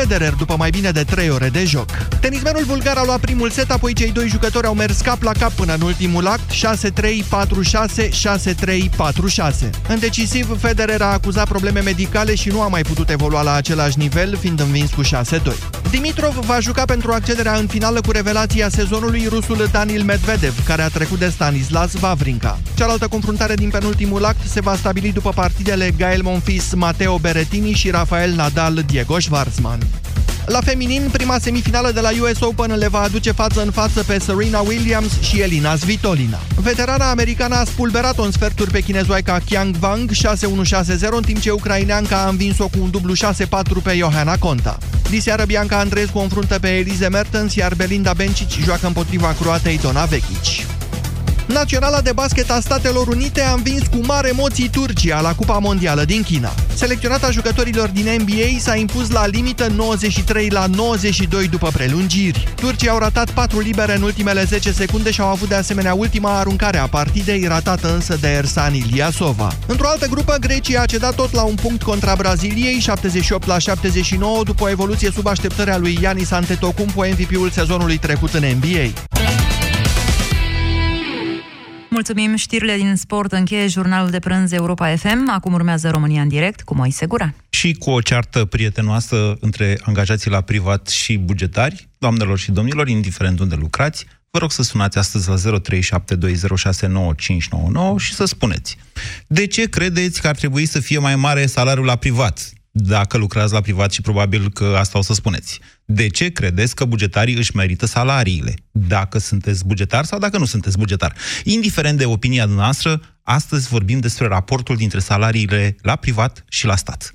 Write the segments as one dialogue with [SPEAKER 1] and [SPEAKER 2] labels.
[SPEAKER 1] Federer după mai bine de 3 ore de joc. Tenismenul bulgar a luat primul set, apoi cei doi jucători au mers cap la cap până în ultimul act, 6-3, 4-6, 6-3, 4-6. În decisiv, Federer a acuzat probleme medicale și nu a mai putut evolua la același nivel, fiind învins cu 6-2. Dimitrov va juca pentru accederea în finală cu revelația sezonului rusul Daniel Medvedev, care a trecut de Stanislas Wawrinka. Cealaltă confruntare din penultimul act se va stabili după partidele Gael Monfils, Matteo Berrettini și Rafael Nadal, Diego Schwartzman. La feminin, prima semifinală de la US Open le va aduce față în față pe Serena Williams și Elina Svitolina. Veterana americană a spulberat-o în sferturi pe chinezoaica Qiang Wang 6-1-6-0, în timp ce ucraineanca a învins-o cu un dublu 6-4 pe Johanna Conta. Diseară Bianca Andreescu confruntă pe Elize Mertens, iar Belinda Bencic joacă împotriva croatei Dona Vekic. Naționala de basket a Statelor Unite a învins cu mare emoții Turcia la Cupa Mondială din China. Selecționata jucătorilor din NBA s-a impus la limită 93 la 92 după prelungiri. Turcii au ratat 4 libere în ultimele 10 secunde și au avut de asemenea ultima aruncare a partidei, ratată însă de Ersan Iliasova. Într-o altă grupă, Grecia a cedat tot la un punct contra Braziliei, 78 la 79, după o evoluție sub așteptarea lui Ianis Antetokounmpo, MVP-ul sezonului trecut în NBA.
[SPEAKER 2] Mulțumim, știrile din sport încheie jurnalul de prânz Europa FM. Acum urmează România în direct cu Moise Guran.
[SPEAKER 3] Și cu o ceartă prietenoasă între angajații la privat și bugetari, doamnelor și domnilor, indiferent unde lucrați, vă rog să sunați astăzi la 0372069599 și să spuneți de ce credeți că ar trebui să fie mai mare salariul la privat? Dacă lucrați la privat și probabil că asta o să spuneți. De ce credeți că bugetarii își merită salariile? Dacă sunteți bugetar sau dacă nu sunteți bugetar. Indiferent de opinia noastră, astăzi vorbim despre raportul dintre salariile la privat și la stat.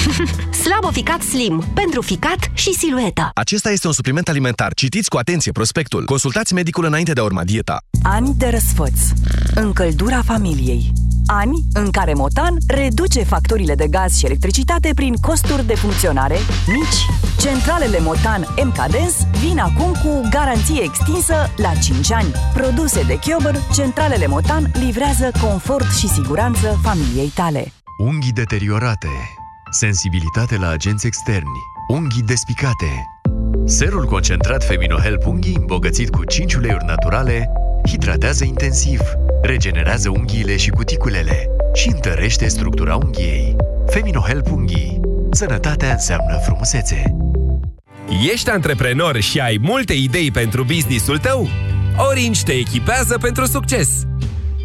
[SPEAKER 4] Slaboficat Slim. Pentru ficat și silueta.
[SPEAKER 5] Acesta este un supliment alimentar. Citiți cu atenție prospectul. Consultați medicul înainte de a urma dieta.
[SPEAKER 6] Ani de răsfăț. Încăldura familiei. Ani în care Motan reduce facturile de gaz și electricitate prin costuri de funcționare mici. Centralele Motan MKDens vin acum cu garanție extinsă la 5 ani. Produse de Chiober, centralele Motan livrează confort și siguranță familiei tale.
[SPEAKER 7] Unghii deteriorate sensibilitate la agenți externi, unghii despicate. Serul concentrat Feminohelp Unghii, îmbogățit cu 5 uleiuri naturale, hidratează intensiv, regenerează unghiile și cuticulele și întărește structura unghiei. Feminohelp Unghii. Sănătatea înseamnă frumusețe.
[SPEAKER 8] Ești antreprenor și ai multe idei pentru businessul tău? Orange te echipează pentru succes!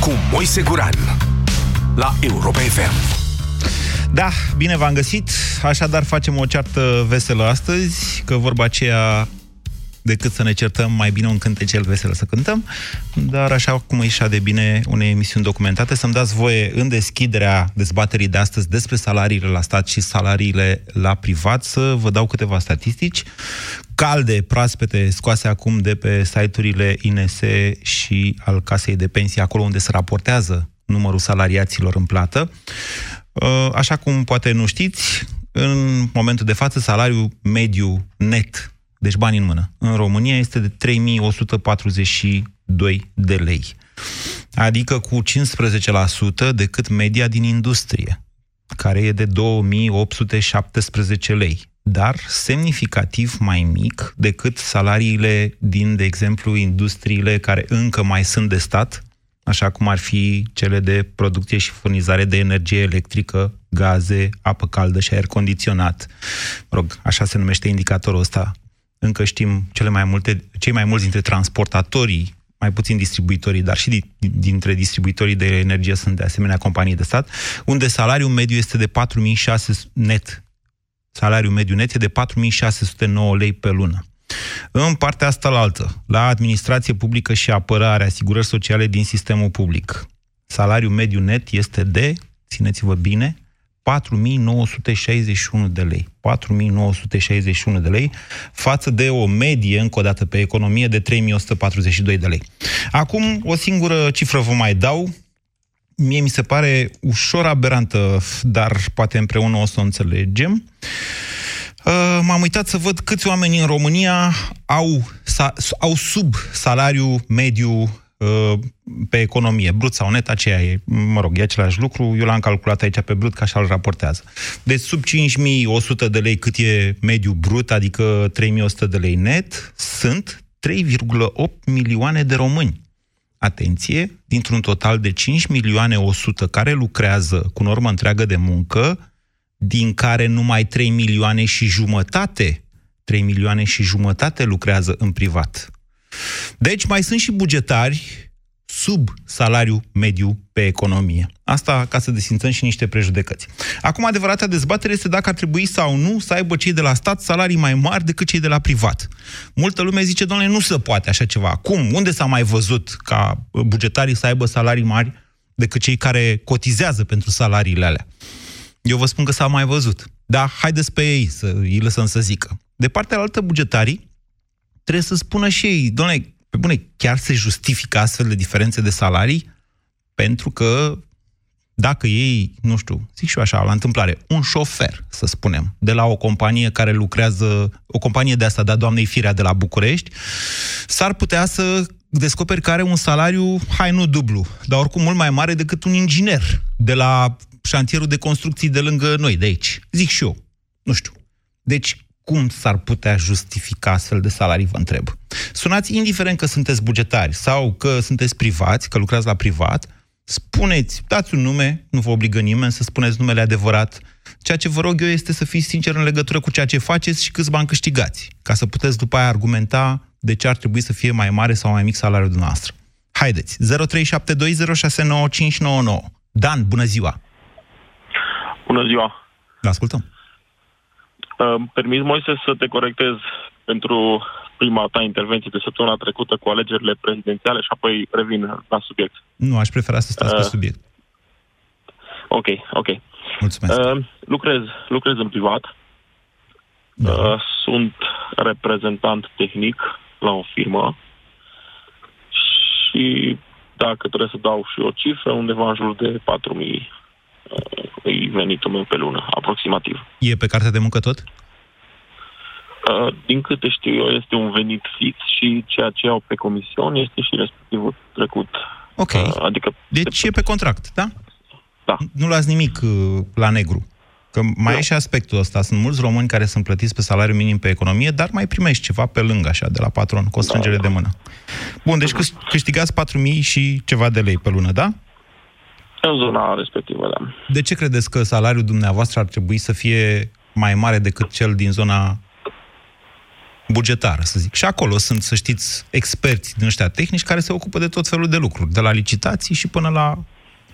[SPEAKER 7] cu Moise Guran la Europa FM.
[SPEAKER 3] Da, bine v-am găsit. Așadar facem o ceartă veselă astăzi, că vorba aceea decât să ne certăm, mai bine un cântecel vesel să cântăm, dar așa cum e de bine unei emisiuni documentate, să-mi dați voie în deschiderea dezbaterii de astăzi despre salariile la stat și salariile la privat să vă dau câteva statistici calde, proaspete, scoase acum de pe site-urile INS și al Casei de Pensii, acolo unde se raportează numărul salariaților în plată. Uh, așa cum poate nu știți, în momentul de față, salariul mediu net, deci bani în mână, în România este de 3142 de lei. Adică cu 15% decât media din industrie, care e de 2817 lei dar semnificativ mai mic decât salariile din, de exemplu, industriile care încă mai sunt de stat, așa cum ar fi cele de producție și furnizare de energie electrică, gaze, apă caldă și aer condiționat. Mă rog, așa se numește indicatorul ăsta. Încă știm cele mai multe, cei mai mulți dintre transportatorii mai puțin distribuitorii, dar și dintre distribuitorii de energie sunt de asemenea companii de stat, unde salariul mediu este de 4600 net. Salariul mediu net e de 4609 lei pe lună. În partea asta la altă, la administrație publică și apărare, asigurări sociale din sistemul public, salariul mediu net este de, țineți-vă bine, 4961 de lei. 4961 de lei față de o medie, încă o dată pe economie, de 3142 de lei. Acum, o singură cifră vă mai dau. Mie mi se pare ușor aberantă, dar poate împreună o să o înțelegem. Uh, m-am uitat să văd câți oameni în România au, sa, au sub salariu mediu Uh, pe economie, brut sau net, aceea e, mă rog, e același lucru, eu l-am calculat aici pe brut, ca așa îl raportează. Deci sub 5100 de lei cât e mediu brut, adică 3100 de lei net, sunt 3,8 milioane de români. Atenție, dintr-un total de 5 milioane 100 care lucrează cu normă întreagă de muncă, din care numai 3 milioane și jumătate, 3 milioane și jumătate lucrează în privat. Deci mai sunt și bugetari sub salariu mediu pe economie. Asta ca să desințăm și niște prejudecăți. Acum, adevărata dezbatere este dacă ar trebui sau nu să aibă cei de la stat salarii mai mari decât cei de la privat. Multă lume zice, doamne, nu se poate așa ceva. Cum? Unde s-a mai văzut ca bugetarii să aibă salarii mari decât cei care cotizează pentru salariile alea? Eu vă spun că s-a mai văzut. Da, haideți pe ei să îi lăsăm să zică. De partea altă, bugetarii trebuie să spună și ei, doamne, pe bune, chiar se justifică astfel de diferențe de salarii? Pentru că dacă ei, nu știu, zic și eu așa, la întâmplare, un șofer, să spunem, de la o companie care lucrează, o companie de asta, da, doamnei Firea de la București, s-ar putea să descoperi că are un salariu, hai nu dublu, dar oricum mult mai mare decât un inginer de la șantierul de construcții de lângă noi, de aici. Zic și eu. Nu știu. Deci, cum s-ar putea justifica astfel de salarii, vă întreb. Sunați, indiferent că sunteți bugetari sau că sunteți privați, că lucrați la privat, spuneți, dați un nume, nu vă obligă nimeni să spuneți numele adevărat. Ceea ce vă rog eu este să fiți sincer în legătură cu ceea ce faceți și câți bani câștigați, ca să puteți după aia argumenta de ce ar trebui să fie mai mare sau mai mic salariul dumneavoastră. Haideți, 0372069599. Dan, bună ziua!
[SPEAKER 9] Bună ziua!
[SPEAKER 3] Vă ascultăm!
[SPEAKER 9] Permis, Moise, să te corectez pentru prima ta intervenție de săptămâna trecută cu alegerile prezidențiale și apoi revin la subiect.
[SPEAKER 3] Nu, aș prefera să stați uh, pe subiect.
[SPEAKER 9] Ok, ok.
[SPEAKER 3] Mulțumesc. Uh,
[SPEAKER 9] lucrez, lucrez în privat. Da. Uh, sunt reprezentant tehnic la o firmă și dacă trebuie să dau și o cifră, undeva în jur de 4.000 e venitul meu pe lună, aproximativ.
[SPEAKER 3] E pe cartea de muncă tot?
[SPEAKER 9] Uh, din câte știu eu, este un venit fix și ceea ce au pe comision este și respectivul trecut.
[SPEAKER 3] Ok. Uh, adică deci e pe contract, da?
[SPEAKER 9] Da.
[SPEAKER 3] Nu las nimic uh, la negru. Că mai e și aspectul ăsta. Sunt mulți români care sunt plătiți pe salariu minim pe economie, dar mai primești ceva pe lângă, așa, de la patron, cu o strângere da, da. de mână. Bun, deci câștigați 4.000 și ceva de lei pe lună, da?
[SPEAKER 9] În zona respectivă, da.
[SPEAKER 3] De ce credeți că salariul dumneavoastră ar trebui să fie mai mare decât cel din zona bugetară, să zic. Și acolo sunt, să știți, experți din ăștia tehnici care se ocupă de tot felul de lucruri, de la licitații și până la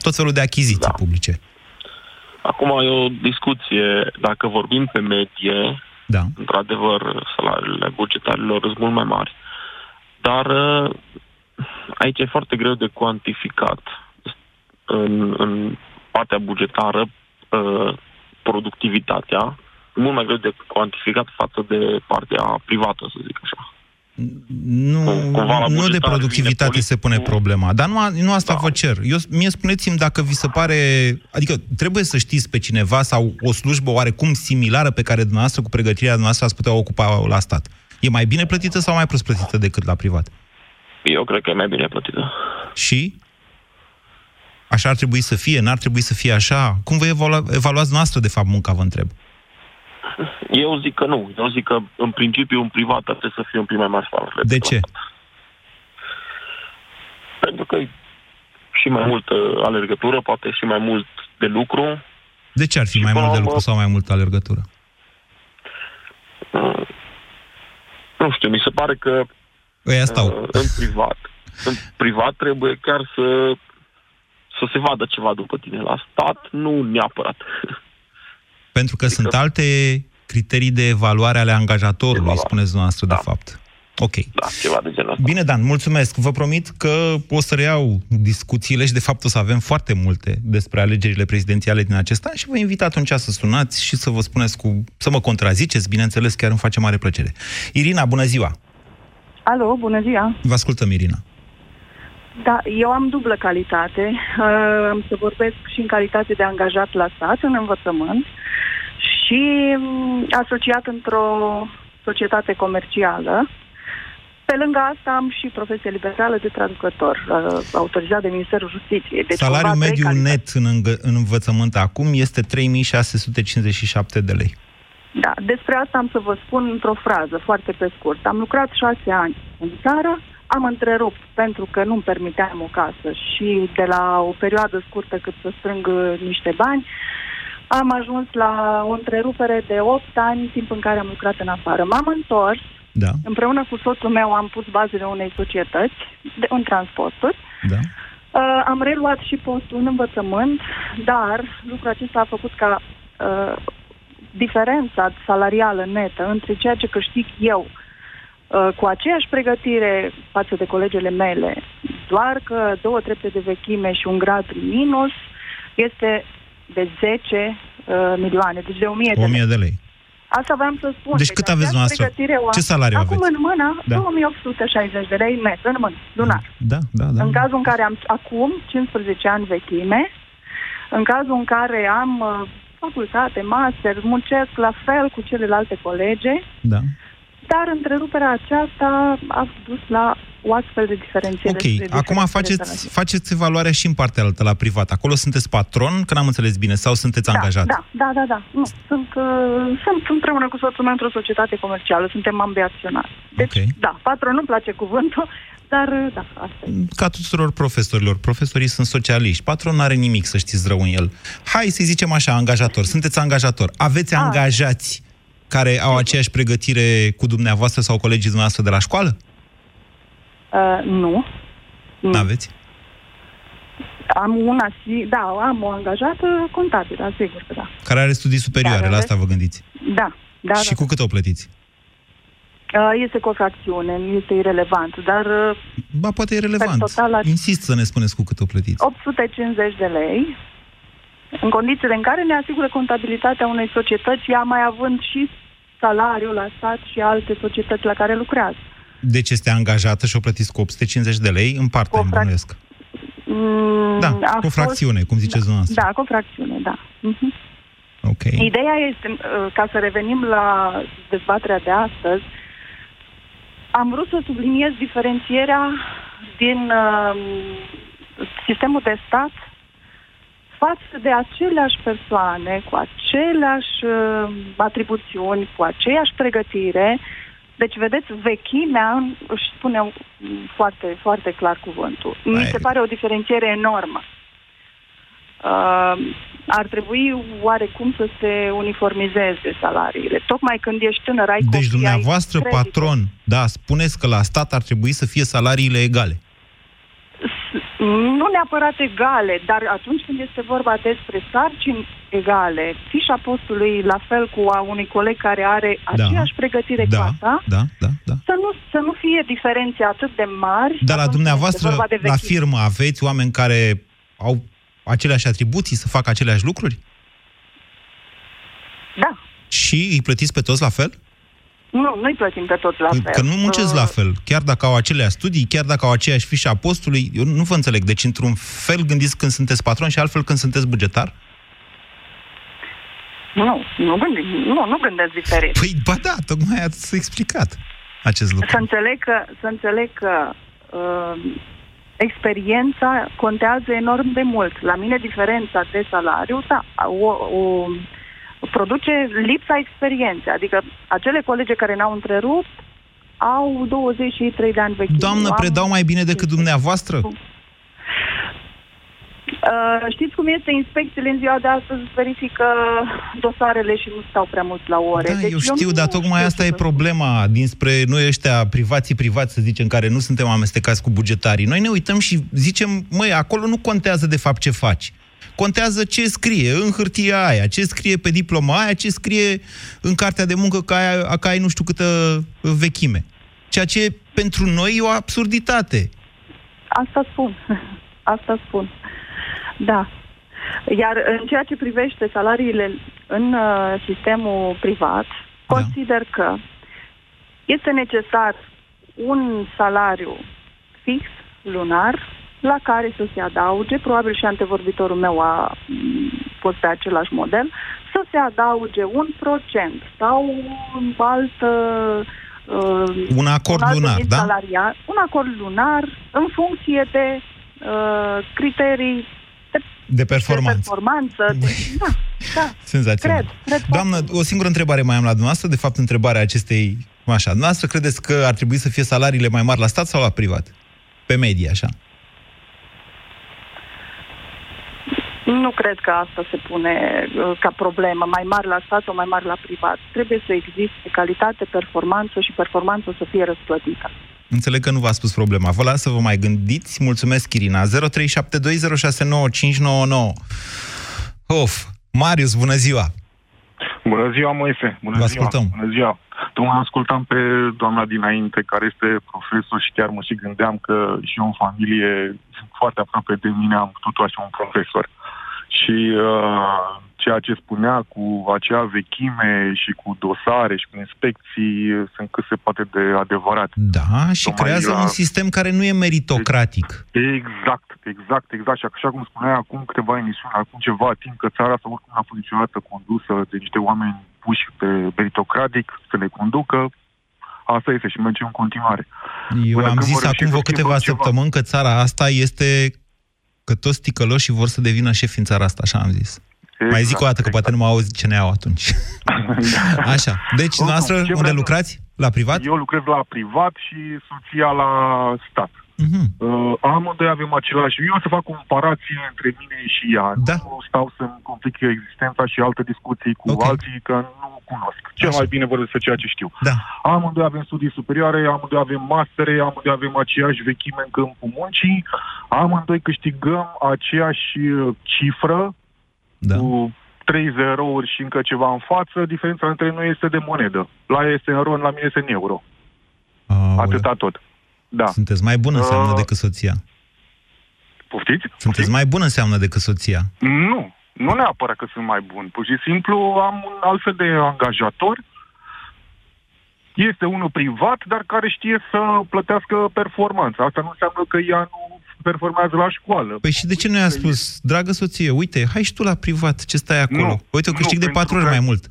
[SPEAKER 3] tot felul de achiziții da. publice.
[SPEAKER 9] Acum e o discuție, dacă vorbim pe medie,
[SPEAKER 3] da.
[SPEAKER 9] într-adevăr, salariile bugetarilor sunt mult mai mari. Dar aici e foarte greu de cuantificat în, în partea bugetară uh, productivitatea, mult mai greu de cuantificat față de partea privată, să zic așa.
[SPEAKER 3] Nu, nu de productivitate se pune problema, dar nu, nu asta da. vă cer. Eu, mie spuneți-mi dacă vi se pare... Adică trebuie să știți pe cineva sau o slujbă oarecum similară pe care dumneavoastră cu pregătirea dumneavoastră ați putea ocupa la stat. E mai bine plătită sau mai prost plătită decât la privat?
[SPEAKER 9] Eu cred că e mai bine plătită.
[SPEAKER 3] Și? Așa ar trebui să fie? N-ar trebui să fie așa? Cum vă evalua, evaluați noastră, de fapt, munca, vă întreb?
[SPEAKER 9] Eu zic că nu. Eu zic că, în principiu, în privat trebuie să fie un pic mai mari
[SPEAKER 3] De ce?
[SPEAKER 9] Pentru că și mai multă alergătură, poate și mai mult de lucru.
[SPEAKER 3] De ce ar fi
[SPEAKER 9] Și
[SPEAKER 3] mai
[SPEAKER 9] până
[SPEAKER 3] mult de
[SPEAKER 9] la urmă-
[SPEAKER 3] lucru sau mai multă alergătură?
[SPEAKER 9] Uh, Nu știu, mi se pare că
[SPEAKER 3] Ăia stau.
[SPEAKER 9] uh, în privat, în privat trebuie chiar să să se vadă ceva după tine. La stat, nu neapărat.
[SPEAKER 3] Pentru că sunt alte criterii de evaluare ale angajatorului,
[SPEAKER 9] Evaluare.
[SPEAKER 3] spuneți dumneavoastră, de
[SPEAKER 9] Da.
[SPEAKER 3] fapt. Ok.
[SPEAKER 9] Da, ceva de genul ăsta.
[SPEAKER 3] Bine, Dan, mulțumesc. Vă promit că o să reiau discuțiile și, de fapt, o să avem foarte multe despre alegerile prezidențiale din acest an și vă invit atunci să sunați și să vă spuneți cu... să mă contraziceți, bineînțeles, chiar îmi face mare plăcere. Irina, bună ziua!
[SPEAKER 10] Alo, bună ziua!
[SPEAKER 3] Vă ascultăm, Irina.
[SPEAKER 10] Da, eu am dublă calitate. Uh, Am să vorbesc și în calitate de angajat la stat, în învățământ, și mm, asociat într-o societate comercială. Pe lângă asta am și profesie liberală de traducător, uh, autorizat de Ministerul Justiției. Deci,
[SPEAKER 3] Salariul
[SPEAKER 10] cumva, trei
[SPEAKER 3] mediu
[SPEAKER 10] calități.
[SPEAKER 3] net în, îngă- în învățământ acum este 3657 de lei.
[SPEAKER 10] Da, despre asta am să vă spun într-o frază, foarte pe scurt. Am lucrat șase ani în țară, am întrerupt pentru că nu-mi permiteam o casă și de la o perioadă scurtă cât să strâng uh, niște bani, am ajuns la o întrerupere de 8 ani, timp în care am lucrat în afară. M-am întors,
[SPEAKER 3] Da,
[SPEAKER 10] împreună cu soțul meu am pus bazele unei societăți de, în transporturi,
[SPEAKER 3] da.
[SPEAKER 10] Uh, am reluat și postul în învățământ, dar lucrul acesta a făcut ca uh, diferența salarială netă între ceea ce câștig eu uh, cu aceeași pregătire față de colegele mele, doar că două trepte de vechime și un grad minus, este de 10 uh, milioane, deci de 1000 de
[SPEAKER 3] 1000
[SPEAKER 10] lei.
[SPEAKER 3] de lei.
[SPEAKER 10] Asta vreau să spun.
[SPEAKER 3] Deci cât aveți
[SPEAKER 10] aceeași
[SPEAKER 3] dumneavoastră?
[SPEAKER 10] pregătire o am.
[SPEAKER 3] Ce salariu
[SPEAKER 10] Acum
[SPEAKER 3] aveți?
[SPEAKER 10] în mână,
[SPEAKER 3] Da.
[SPEAKER 10] 2860 de lei net, în mână, lunar.
[SPEAKER 3] Da, da, da.
[SPEAKER 10] În cazul în care am acum 15 ani vechime, în cazul în care am uh, facultate, master, muncesc la fel cu celelalte colege,
[SPEAKER 3] da.
[SPEAKER 10] Dar întreruperea aceasta a dus la o astfel de diferențiere.
[SPEAKER 3] Ok,
[SPEAKER 10] de
[SPEAKER 3] acum
[SPEAKER 10] diferențiere
[SPEAKER 3] faceți,
[SPEAKER 10] salariale.
[SPEAKER 3] faceți evaluarea și în partea altă, la privat. Acolo sunteți patron, că n-am înțeles bine, sau sunteți
[SPEAKER 10] da,
[SPEAKER 3] angajat?
[SPEAKER 10] Da, da, da, da. Nu, sunt, uh, sunt împreună cu soțul meu într-o societate comercială, suntem ambii acționari. Deci,
[SPEAKER 3] Ok.
[SPEAKER 10] da, patron nu-mi place cuvântul, dar uh, da, asta e.
[SPEAKER 3] Ca tuturor profesorilor. Profesorii sunt socialiști. Patron n-are nimic să știți rău în el. Hai să zicem așa, angajator. Sunteți angajator. Aveți
[SPEAKER 10] Ah.
[SPEAKER 3] angajați care au aceeași pregătire cu dumneavoastră sau colegii dumneavoastră de la școală?
[SPEAKER 10] Uh, nu. Nu.
[SPEAKER 3] N-aveți?
[SPEAKER 10] Am una și, da, am o angajată contabilă, sigur că da.
[SPEAKER 3] Care are studii superioare,
[SPEAKER 10] Da, da,
[SPEAKER 3] la
[SPEAKER 10] da.
[SPEAKER 3] asta vă gândiți.
[SPEAKER 10] Da, da,
[SPEAKER 3] și
[SPEAKER 10] da.
[SPEAKER 3] cu cât o plătiți?
[SPEAKER 10] Uh, Este cu o fracțiune, este irelevant, dar uh,
[SPEAKER 3] Ba, poate e relevant.
[SPEAKER 10] Per total ar-
[SPEAKER 3] Insist să ne spuneți cu cât o plătiți.
[SPEAKER 10] 850 de lei, în condițiile în care ne asigură contabilitatea unei societăți, ea mai având și salariul la stat și alte societăți la care lucrează.
[SPEAKER 3] Deci este angajată și o plătiți cu 850 de lei în parte,
[SPEAKER 10] Cu o
[SPEAKER 3] îmi
[SPEAKER 10] frac-
[SPEAKER 3] bănuiesc.
[SPEAKER 10] Mm,
[SPEAKER 3] Da,
[SPEAKER 10] a
[SPEAKER 3] cu o fracțiune, cum ziceți
[SPEAKER 10] da,
[SPEAKER 3] dumneavoastră.
[SPEAKER 10] Da, cu o fracțiune, da. Mhm.
[SPEAKER 3] Ok.
[SPEAKER 10] Ideea este, uh, ca să revenim la dezbaterea de astăzi, am vrut să subliniez diferențierea din uh, sistemul de stat față de aceleași persoane cu aceleași uh, atribuțiuni, cu aceeași pregătire. Deci, vedeți, vechimea își spune mm, foarte, foarte clar cuvântul. Mi
[SPEAKER 3] Aia
[SPEAKER 10] se
[SPEAKER 3] e.
[SPEAKER 10] pare o diferențiere enormă. Uh, ar trebui oarecum să se uniformizeze salariile. Tocmai când ești tânăr, ai
[SPEAKER 3] Deci
[SPEAKER 10] copii, ai
[SPEAKER 3] dumneavoastră,
[SPEAKER 10] credite.
[SPEAKER 3] patron, da, spuneți că la stat ar trebui să fie salariile egale.
[SPEAKER 10] Nu neapărat egale, dar atunci când este vorba despre sarcini egale, fișa postului la fel cu a unui coleg care are aceeași pregătire
[SPEAKER 3] da,
[SPEAKER 10] cu a ta,
[SPEAKER 3] da, da, da.
[SPEAKER 10] să nu, să nu fie diferențe atât de mari.
[SPEAKER 3] Dar la
[SPEAKER 10] atunci când
[SPEAKER 3] dumneavoastră,
[SPEAKER 10] este vorba de
[SPEAKER 3] la
[SPEAKER 10] vechime.
[SPEAKER 3] firmă, aveți oameni care au aceleași atribuții să facă aceleași lucruri?
[SPEAKER 10] Da.
[SPEAKER 3] Și îi plătiți pe toți la fel?
[SPEAKER 10] Nu, nu-i plătim pe toți la fel.
[SPEAKER 3] Că nu muncesc
[SPEAKER 10] Uh,
[SPEAKER 3] la fel. Chiar dacă au aceleași studii, chiar dacă au aceeași fișă a postului, eu nu vă înțeleg. Deci, într-un fel gândiți când sunteți patron și altfel când sunteți bugetar?
[SPEAKER 10] Nu, nu, gândim, nu, nu gândesc diferit.
[SPEAKER 3] Păi, ba da, tocmai ați explicat acest lucru.
[SPEAKER 10] Să înțeleg că, să înțeleg că uh, experiența contează enorm de mult. La mine diferența de salariu, da, o, o produce lipsa experienței. Adică acele colege care n-au întrerupt au 23 de ani vechime.
[SPEAKER 3] Doamnă,
[SPEAKER 10] Eu am-
[SPEAKER 3] predau mai bine decât dumneavoastră?
[SPEAKER 10] Uh, știți cum este? Inspecțiile în ziua de astăzi verifică dosarele și nu stau prea mult la ore.
[SPEAKER 3] Da,
[SPEAKER 10] deci
[SPEAKER 3] eu știu,
[SPEAKER 10] nu
[SPEAKER 3] dar tocmai
[SPEAKER 10] știu
[SPEAKER 3] asta
[SPEAKER 10] ce
[SPEAKER 3] e
[SPEAKER 10] să spun.
[SPEAKER 3] problema dinspre noi ăștia privații privați, să zicem, care nu suntem amestecați cu bugetarii. Noi ne uităm și zicem, măi, acolo nu contează de fapt ce faci. Contează ce scrie în hârtia aia, ce scrie pe diploma aia, ce scrie în cartea de muncă că ai, că ai nu știu câtă vechime. Ceea ce pentru noi e o absurditate.
[SPEAKER 10] Asta spun. Asta spun. Da. Iar în ceea ce privește salariile în uh, sistemul privat,
[SPEAKER 3] Da.
[SPEAKER 10] consider că este necesar un salariu fix, lunar, la care să se adauge, probabil și antevorbitorul meu a m, fost pe același model, să se adauge un procent sau un alt uh,
[SPEAKER 3] Un acord
[SPEAKER 10] un alt
[SPEAKER 3] lunar,
[SPEAKER 10] venit
[SPEAKER 3] da?
[SPEAKER 10] salarial, un acord lunar în funcție de uh, criterii de,
[SPEAKER 3] De
[SPEAKER 10] de
[SPEAKER 3] performanță.
[SPEAKER 10] performanță. De, da, da.
[SPEAKER 3] Senzațional.
[SPEAKER 10] Cred, cred
[SPEAKER 3] Doamnă, o singură întrebare mai am la dumneavoastră, de fapt întrebarea acestei, așa, dumneavoastră credeți că ar trebui să fie salariile mai mari la stat sau la privat? Pe medie, așa.
[SPEAKER 10] Nu cred că asta se pune uh, ca problemă, mai mari la stat sau mai mari la privat. Trebuie să existe calitate, performanță și performanță să fie răsplătită.
[SPEAKER 3] Înțeleg că nu v-a spus problema. Vă las să vă mai gândiți. Mulțumesc, Irina. 0372069599. Of, Marius, bună ziua!
[SPEAKER 11] Bună ziua, Moise! Bună
[SPEAKER 3] Vă
[SPEAKER 11] ziua!
[SPEAKER 3] ascultăm.
[SPEAKER 11] Bună ziua! Tocmai ascultam pe doamna dinainte, care este profesor și chiar mă și gândeam că și eu în familie, foarte aproape de mine, am tot așa un profesor. Și uh, ceea ce spunea cu acea vechime și cu dosare și cu inspecții uh, sunt cât se poate de adevărat.
[SPEAKER 3] Da, și
[SPEAKER 11] Tocmai
[SPEAKER 3] creează
[SPEAKER 11] la-
[SPEAKER 3] un sistem care nu e meritocratic.
[SPEAKER 11] Exact, exact, exact. Și așa cum spunea acum câteva emisiuni, acum ceva timp, că țara asta oricum n-a fost niciodată condusă de niște oameni puși pe meritocratic să ne conducă, asta este și merge în continuare.
[SPEAKER 3] Eu
[SPEAKER 11] Până
[SPEAKER 3] am
[SPEAKER 11] când
[SPEAKER 3] zis
[SPEAKER 11] vor reuși
[SPEAKER 3] acum
[SPEAKER 11] să
[SPEAKER 3] vreo câteva
[SPEAKER 11] schimbăm ceva.
[SPEAKER 3] săptămâni că țara asta este că toți ticăloși vor să devină șefi în țara asta, așa am zis.
[SPEAKER 11] Exact,
[SPEAKER 3] Mai zic o dată, că poate nu m-au auzit ce ne au atunci. Așa. Deci,
[SPEAKER 11] Oricum,
[SPEAKER 3] noastră,
[SPEAKER 11] ce
[SPEAKER 3] unde
[SPEAKER 11] vreau-
[SPEAKER 3] lucrați? La privat?
[SPEAKER 11] Eu lucrez la privat și soția la stat.
[SPEAKER 3] Mhm.
[SPEAKER 11] Uh, amândoi avem același... Eu o să fac o comparație între mine și ea.
[SPEAKER 3] Da.
[SPEAKER 11] Nu stau să-mi complic eu existența și alte discuții cu
[SPEAKER 3] Ok.
[SPEAKER 11] alții, că nu cunosc. Cel
[SPEAKER 3] Așa.
[SPEAKER 11] mai bine vorbesc să ceea ce știu.
[SPEAKER 3] Da.
[SPEAKER 11] Amândoi avem studii superioare, amândoi avem mastere, amândoi avem aceeași vechime în câmpul muncii, amândoi câștigăm aceeași uh, cifră
[SPEAKER 3] Da.
[SPEAKER 11] cu trei zerouri și încă ceva în față, diferența între noi este de monedă. La ea este în ron, la mine este în euro.
[SPEAKER 3] Aoleu.
[SPEAKER 11] Atâta tot. Da.
[SPEAKER 3] Sunteți mai bun înseamnă
[SPEAKER 11] Uh,
[SPEAKER 3] decât soția.
[SPEAKER 11] Poftiți?
[SPEAKER 3] Sunteți mai bun înseamnă decât soția.
[SPEAKER 11] Nu, nu neapărat că sunt mai bun. Pur și simplu am un alt fel de angajator. Este unul privat, dar care știe să plătească performanța. Asta nu înseamnă că ea nu performează la școală.
[SPEAKER 3] Păi și de ce nu i-a spus, dragă soție, uite, hai și tu la privat, ce stai acolo?
[SPEAKER 11] Nu,
[SPEAKER 3] uite, o
[SPEAKER 11] nu,
[SPEAKER 3] câștig de
[SPEAKER 11] pentru
[SPEAKER 3] patru ori
[SPEAKER 11] că-
[SPEAKER 3] mai mult.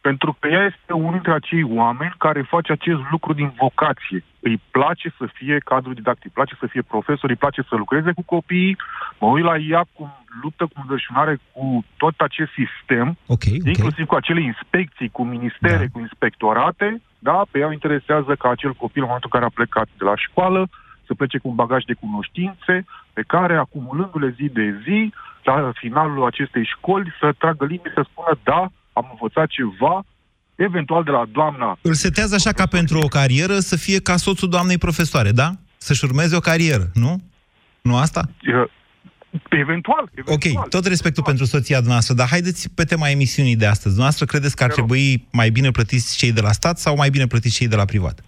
[SPEAKER 11] Pentru că ea este unul dintre acei oameni care face acest lucru din vocație. Îi place să fie cadru didactic, îi place să fie profesor, îi place să lucreze cu copiii. Mă uit la ea cum luptă cu înverșunare cu tot acest sistem,
[SPEAKER 3] Ok, ok.
[SPEAKER 11] inclusiv cu acele inspecții, cu ministere,
[SPEAKER 3] Da.
[SPEAKER 11] cu inspectorate. Da, pe ea o interesează ca acel copil, în momentul în care a plecat de la școală, să plece cu un bagaj de cunoștințe pe care, acumulându-le zi de zi, la finalul acestei școli, să tragă limbi, să spună, da, am învățat ceva, eventual de la doamna
[SPEAKER 3] Îl setează așa ca pentru o carieră să fie ca soțul doamnei profesoare, da? Să-și urmeze o carieră, nu? Nu asta?
[SPEAKER 11] uh, Eventual, eventual.
[SPEAKER 3] Ok, tot respectul pentru soția dumneavoastră, dar haideți pe tema emisiunii de astăzi. Dumneavoastră credeți că ar
[SPEAKER 11] Te rog.
[SPEAKER 3] trebui mai bine plătiți cei de la stat sau mai bine plătiți cei de la privat?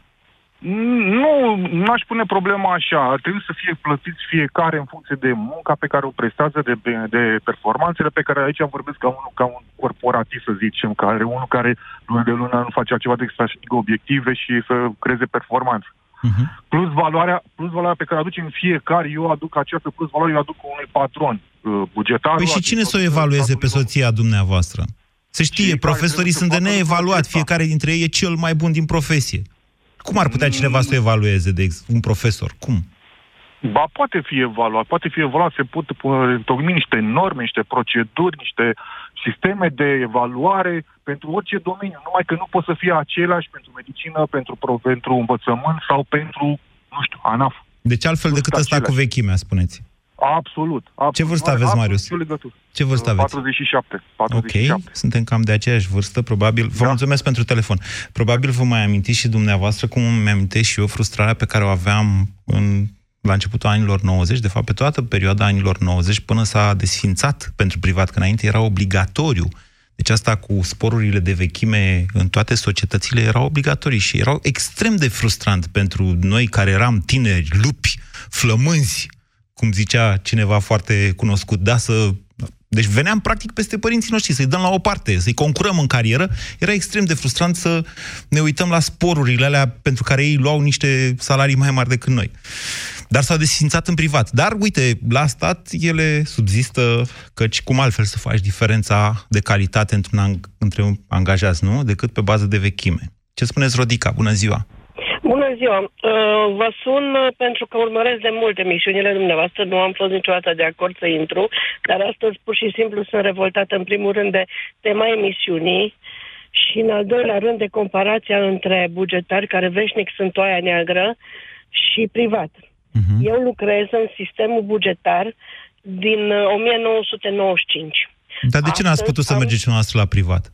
[SPEAKER 11] Nu, n-aș pune problema așa. Ar trebui să fie plătiți fiecare în funcție de munca pe care o prestează, de, de performanțele pe care aici vorbesc ca unul ca un corporatist, să zicem, care unul care lună de lună nu face altceva decât să atingă obiective și să creeze performanță.
[SPEAKER 3] Uh-huh.
[SPEAKER 11] Plus valoarea, plus valoarea pe care o aducem fiecare, eu aduc această plus valoare, eu aduc unui patron uh, bugetar.
[SPEAKER 3] Păi și cine să o evalueze pe soția dumneavoastră? Se știe,
[SPEAKER 11] Cei care
[SPEAKER 3] profesorii
[SPEAKER 11] trebuie
[SPEAKER 3] sunt de
[SPEAKER 11] să facă lucrul
[SPEAKER 3] neevaluat,
[SPEAKER 11] acesta.
[SPEAKER 3] fiecare dintre ei e cel mai bun din profesie. Cum ar putea cineva să o evalueze, de ex- un profesor? Cum?
[SPEAKER 11] Ba, poate fi evaluat, poate fi evaluat, se pot uh, întocmi niște norme, niște proceduri, niște sisteme de evaluare pentru orice domeniu, numai că nu pot să fie același pentru medicină, pentru, pro, pentru învățământ sau pentru, nu știu, ANAF.
[SPEAKER 3] Deci altfel
[SPEAKER 11] Nu
[SPEAKER 3] decât
[SPEAKER 11] sunt
[SPEAKER 3] ăsta cu
[SPEAKER 11] aceleași.
[SPEAKER 3] vechimea, spuneți.
[SPEAKER 11] Absolut. absolut.
[SPEAKER 3] Ce vârstă
[SPEAKER 11] Nu are
[SPEAKER 3] aveți,
[SPEAKER 11] absolut
[SPEAKER 3] Marius?
[SPEAKER 11] nicio legătură.
[SPEAKER 3] Ce vârstă aveți?
[SPEAKER 11] 47. 47.
[SPEAKER 3] Ok, suntem cam de aceeași vârstă, probabil. Vă da. mulțumesc pentru telefon. Probabil vă mai amintiți și dumneavoastră cum îmi amintesc și eu frustrarea pe care o aveam în, la începutul anilor 90, de fapt pe toată perioada anilor 90, până s-a desfințat pentru privat, că înainte era obligatoriu. Deci asta cu sporurile de vechime în toate societățile era obligatorii și erau extrem de frustrant pentru noi care eram tineri, lupi, flămânzi, cum zicea cineva foarte cunoscut, da, să... Deci veneam practic peste părinții noștri, să-i dăm la o parte, să-i concurăm în carieră. Era extrem de frustrant să ne uităm la sporurile alea pentru care ei luau niște salarii mai mari decât noi. Dar s-au desfințat în privat. Dar, uite, la stat ele subzistă, căci cum altfel să faci diferența de calitate într-un ang- între angajați, nu? Decât pe bază de vechime. Ce spuneți, Rodica? Bună ziua!
[SPEAKER 12] Bună ziua! Uh, Vă sun uh, pentru că urmăresc de mult emisiunile dumneavoastră, nu am fost niciodată de acord să intru, dar astăzi pur și simplu sunt revoltată în primul rând de tema emisiunii și în al doilea rând de comparația între bugetari care veșnic sunt toaia neagră și privat. Uh-huh. Eu lucrez în sistemul bugetar din uh, 1995.
[SPEAKER 3] Dar de ce n-ați
[SPEAKER 12] Astăzi
[SPEAKER 3] putut să
[SPEAKER 12] am-
[SPEAKER 3] mergeți noastră la privat?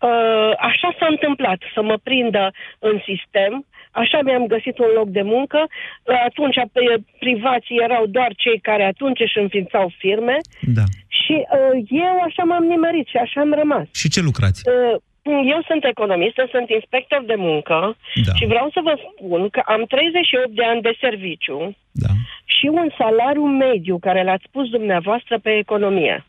[SPEAKER 12] Uh, așa s-a întâmplat, să mă prindă în sistem, așa mi-am găsit un loc de muncă. Uh, Atunci pe- privații erau doar cei care atunci își înființau firme
[SPEAKER 3] Da.
[SPEAKER 12] și uh, eu așa m-am nimerit și așa am rămas.
[SPEAKER 3] Și ce lucrați?
[SPEAKER 12] Uh, Eu sunt economistă, sunt inspector de muncă
[SPEAKER 3] Da.
[SPEAKER 12] și vreau să vă spun că am 38 de ani de serviciu
[SPEAKER 3] Da.
[SPEAKER 12] și un salariu mediu care l-ați spus dumneavoastră pe economie.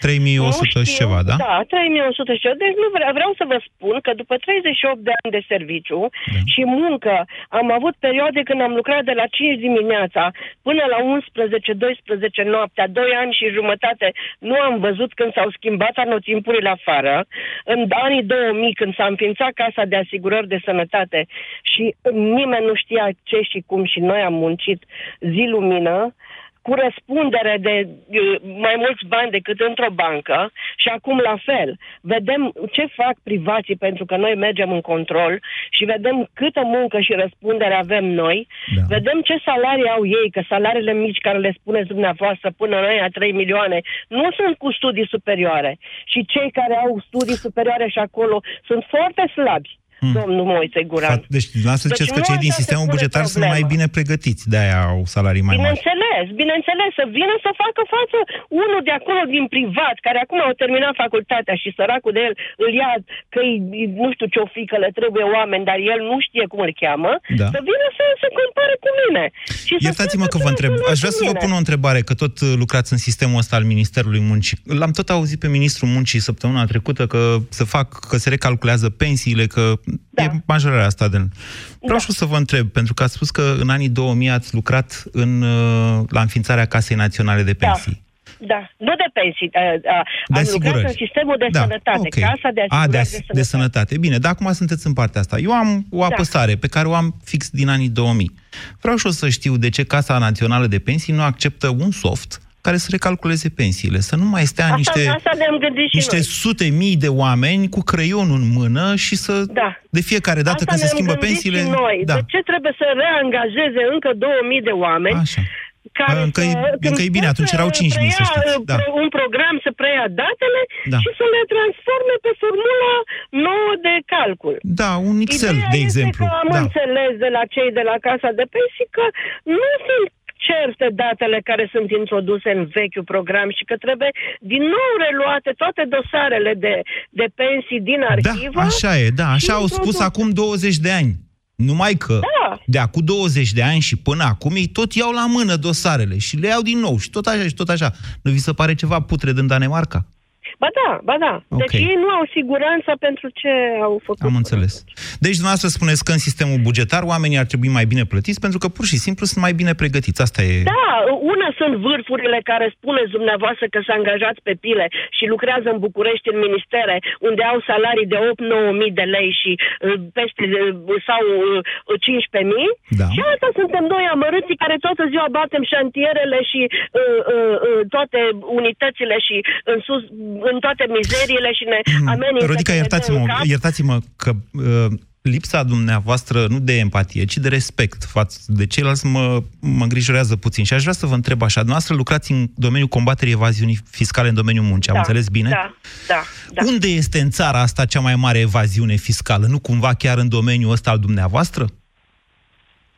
[SPEAKER 3] 3100
[SPEAKER 12] Nu
[SPEAKER 3] și ceva, da?
[SPEAKER 12] Da, 3100 și ceva. Deci nu vreau, vreau să vă spun că după 38 de ani de serviciu
[SPEAKER 3] Da.
[SPEAKER 12] și muncă, am avut perioade când am lucrat de la 5 dimineața până la 11-12 noaptea, 2 ani și jumătate, nu am văzut când s-au schimbat anotimpurile afară. În anii 2000, când s-a înființat Casa de Asigurări de Sănătate și nimeni nu știa ce și cum și noi am muncit zi lumină, cu răspundere de uh, mai mulți bani decât într-o bancă și acum la fel. Vedem ce fac privații pentru că noi mergem în control și vedem câtă muncă și răspundere avem noi. Da. Vedem ce salarii au ei, că salariile mici care le spuneți dumneavoastră până noi a 3 milioane nu sunt cu studii superioare. Și cei care au studii superioare și acolo sunt foarte slabi. Hmm. Domnul Moise Guran.
[SPEAKER 3] Deci, dumneavoastră
[SPEAKER 12] Deci
[SPEAKER 3] ziceți că
[SPEAKER 12] nu
[SPEAKER 3] cei
[SPEAKER 12] asta
[SPEAKER 3] din
[SPEAKER 12] se
[SPEAKER 3] sistemul
[SPEAKER 12] pune
[SPEAKER 3] bugetar sunt
[SPEAKER 12] problema.
[SPEAKER 3] mai bine pregătiți, de-aia au salarii mai mari.
[SPEAKER 12] Bineînțeles, bineînțeles, să vină să facă față unul de acolo din privat, care acum au terminat facultatea și săracul de el îl ia că nu știu ce-o fi, că le trebuie oameni, dar el nu știe cum îl cheamă,
[SPEAKER 3] Da.
[SPEAKER 12] să vină să se compare cu mine. Și să
[SPEAKER 3] Iertați-mă
[SPEAKER 12] spună
[SPEAKER 3] că vă întreb.
[SPEAKER 12] mulțumesc
[SPEAKER 3] Aș vrea să vă
[SPEAKER 12] mine.
[SPEAKER 3] pun o întrebare, că tot uh, lucrați în sistemul ăsta al Ministerului Muncii. L-am tot auzit pe Ministrul Muncii săptămâna trecută că se fac, că se recalculează pensiile, că da. e majorarea asta de... Vreau da. și eu să vă întreb, pentru că ați spus că în anii 2000 ați lucrat în, uh, la înființarea Casei Naționale de Pensii.
[SPEAKER 12] Da, nu de pensii. A, a,
[SPEAKER 3] De
[SPEAKER 12] am lucrat
[SPEAKER 3] asigurări.
[SPEAKER 12] în sistemul de
[SPEAKER 3] Da,
[SPEAKER 12] sănătate,
[SPEAKER 3] ok.
[SPEAKER 12] casa de
[SPEAKER 3] A,
[SPEAKER 12] asigurări
[SPEAKER 3] de,
[SPEAKER 12] de,
[SPEAKER 3] as-
[SPEAKER 12] sănătate.
[SPEAKER 3] de sănătate. Bine, dar acum sunteți în partea asta. Eu am o
[SPEAKER 12] Da.
[SPEAKER 3] apăsare pe care o am fix din anii 2000. Vreau și eu să știu de ce Casa Națională de Pensii nu acceptă un soft care să recalculeze pensiile, să nu mai stea
[SPEAKER 12] Asta,
[SPEAKER 3] niște,
[SPEAKER 12] asta ne-am gândit și
[SPEAKER 3] niște
[SPEAKER 12] noi.
[SPEAKER 3] sute mii de oameni cu creionul în mână și să,
[SPEAKER 12] Da.
[SPEAKER 3] de fiecare dată
[SPEAKER 12] Asta
[SPEAKER 3] când se
[SPEAKER 12] ne-am
[SPEAKER 3] schimbă
[SPEAKER 12] gândit
[SPEAKER 3] pensiile...
[SPEAKER 12] Și noi.
[SPEAKER 3] Da.
[SPEAKER 12] De ce trebuie să reangajeze încă 2000 de oameni?
[SPEAKER 3] Așa.
[SPEAKER 12] Care
[SPEAKER 3] Încă e-
[SPEAKER 12] să,
[SPEAKER 3] încă e
[SPEAKER 12] când
[SPEAKER 3] bine,
[SPEAKER 12] pot
[SPEAKER 3] atunci
[SPEAKER 12] să
[SPEAKER 3] erau 5.000, să
[SPEAKER 12] preia,
[SPEAKER 3] știți.
[SPEAKER 12] uh,
[SPEAKER 3] Da.
[SPEAKER 12] pro- Un program să preia datele
[SPEAKER 3] Da.
[SPEAKER 12] și să le transforme pe formula nouă de calcul.
[SPEAKER 3] Da, un Excel,
[SPEAKER 12] Ideea
[SPEAKER 3] de
[SPEAKER 12] este
[SPEAKER 3] exemplu.
[SPEAKER 12] Că am
[SPEAKER 3] Da.
[SPEAKER 12] înțeles de la cei de la Casa de Pensii că nu sunt certe datele care sunt introduse în vechiul program și că trebuie din nou reluate toate dosarele de, de pensii din arhivă.
[SPEAKER 3] Da, așa e, da, așa au spus
[SPEAKER 12] introduse.
[SPEAKER 3] acum 20 de ani. Numai că
[SPEAKER 12] Da.
[SPEAKER 3] de acum 20 de ani și până acum ei tot iau la mână dosarele și le iau din nou și tot așa și tot așa. Nu vi se pare ceva putred în Danemarca?
[SPEAKER 12] Ba da, ba da. Deci
[SPEAKER 3] Ok.
[SPEAKER 12] ei nu au siguranța pentru ce au făcut.
[SPEAKER 3] Am înțeles. Deci dumneavoastră spuneți că în sistemul bugetar oamenii ar trebui mai bine plătiți pentru că pur și simplu sunt mai bine pregătiți. Asta e...
[SPEAKER 12] Da, una sunt vârfurile care spuneți dumneavoastră că s-a angajat pe pile și lucrează în București în ministere, unde au salarii de 8-9 mii de lei și uh, peste uh, sau uh, 15 mii.
[SPEAKER 3] Da.
[SPEAKER 12] Și asta suntem noi amărâții care toată ziua batem șantierele și uh, uh, uh, toate unitățile și în sus, în toate mizeriile și ne amenință.
[SPEAKER 3] Rodica,
[SPEAKER 12] că ne dă
[SPEAKER 3] iertați-mă,
[SPEAKER 12] în cap.
[SPEAKER 3] iertați-mă că uh, lipsa dumneavoastră, nu de empatie, ci de respect față de ceilalți, mă, mă îngrijorează puțin. Și aș vrea să vă întreb așa, dumneavoastră lucrați în domeniul combaterii evaziunii fiscale în domeniul muncii,
[SPEAKER 12] da,
[SPEAKER 3] am înțeles bine?
[SPEAKER 12] Da, da, da.
[SPEAKER 3] Unde este în țara asta cea mai mare evaziune fiscală? Nu cumva chiar în domeniul ăsta al dumneavoastră?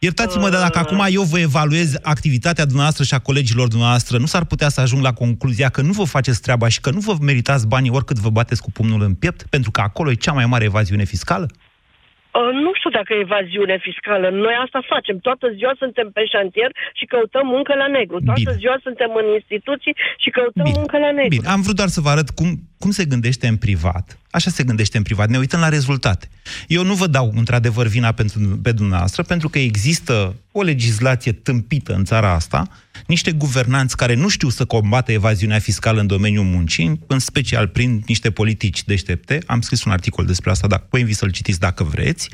[SPEAKER 3] Iertați-mă, dar dacă acum eu vă evaluez activitatea dumneavoastră și a colegilor dumneavoastră, nu s-ar putea să ajung la concluzia că nu vă faceți treaba și că nu vă meritați banii oricât vă bateți cu pumnul în piept, pentru că acolo e cea mai mare evaziune fiscală?
[SPEAKER 12] Uh, nu știu dacă e evaziune fiscală. Noi asta facem. Toată ziua suntem pe șantier și căutăm muncă la negru. Toată
[SPEAKER 3] Bine.
[SPEAKER 12] ziua suntem în instituții și căutăm
[SPEAKER 3] Bine.
[SPEAKER 12] muncă la negru.
[SPEAKER 3] Bine, am vrut doar să vă arăt cum, cum se gândește în privat. Așa se gândește în privat. Ne uităm la rezultate. Eu nu vă dau, într-adevăr, vina pentru, pe dumneavoastră, pentru că există o legislație tâmpită în țara asta, niște guvernanți care nu știu să combată evaziunea fiscală în domeniul muncii, în special prin niște politici deștepte. Am scris un articol despre asta, dar vă invit să-l citiți dacă vreți.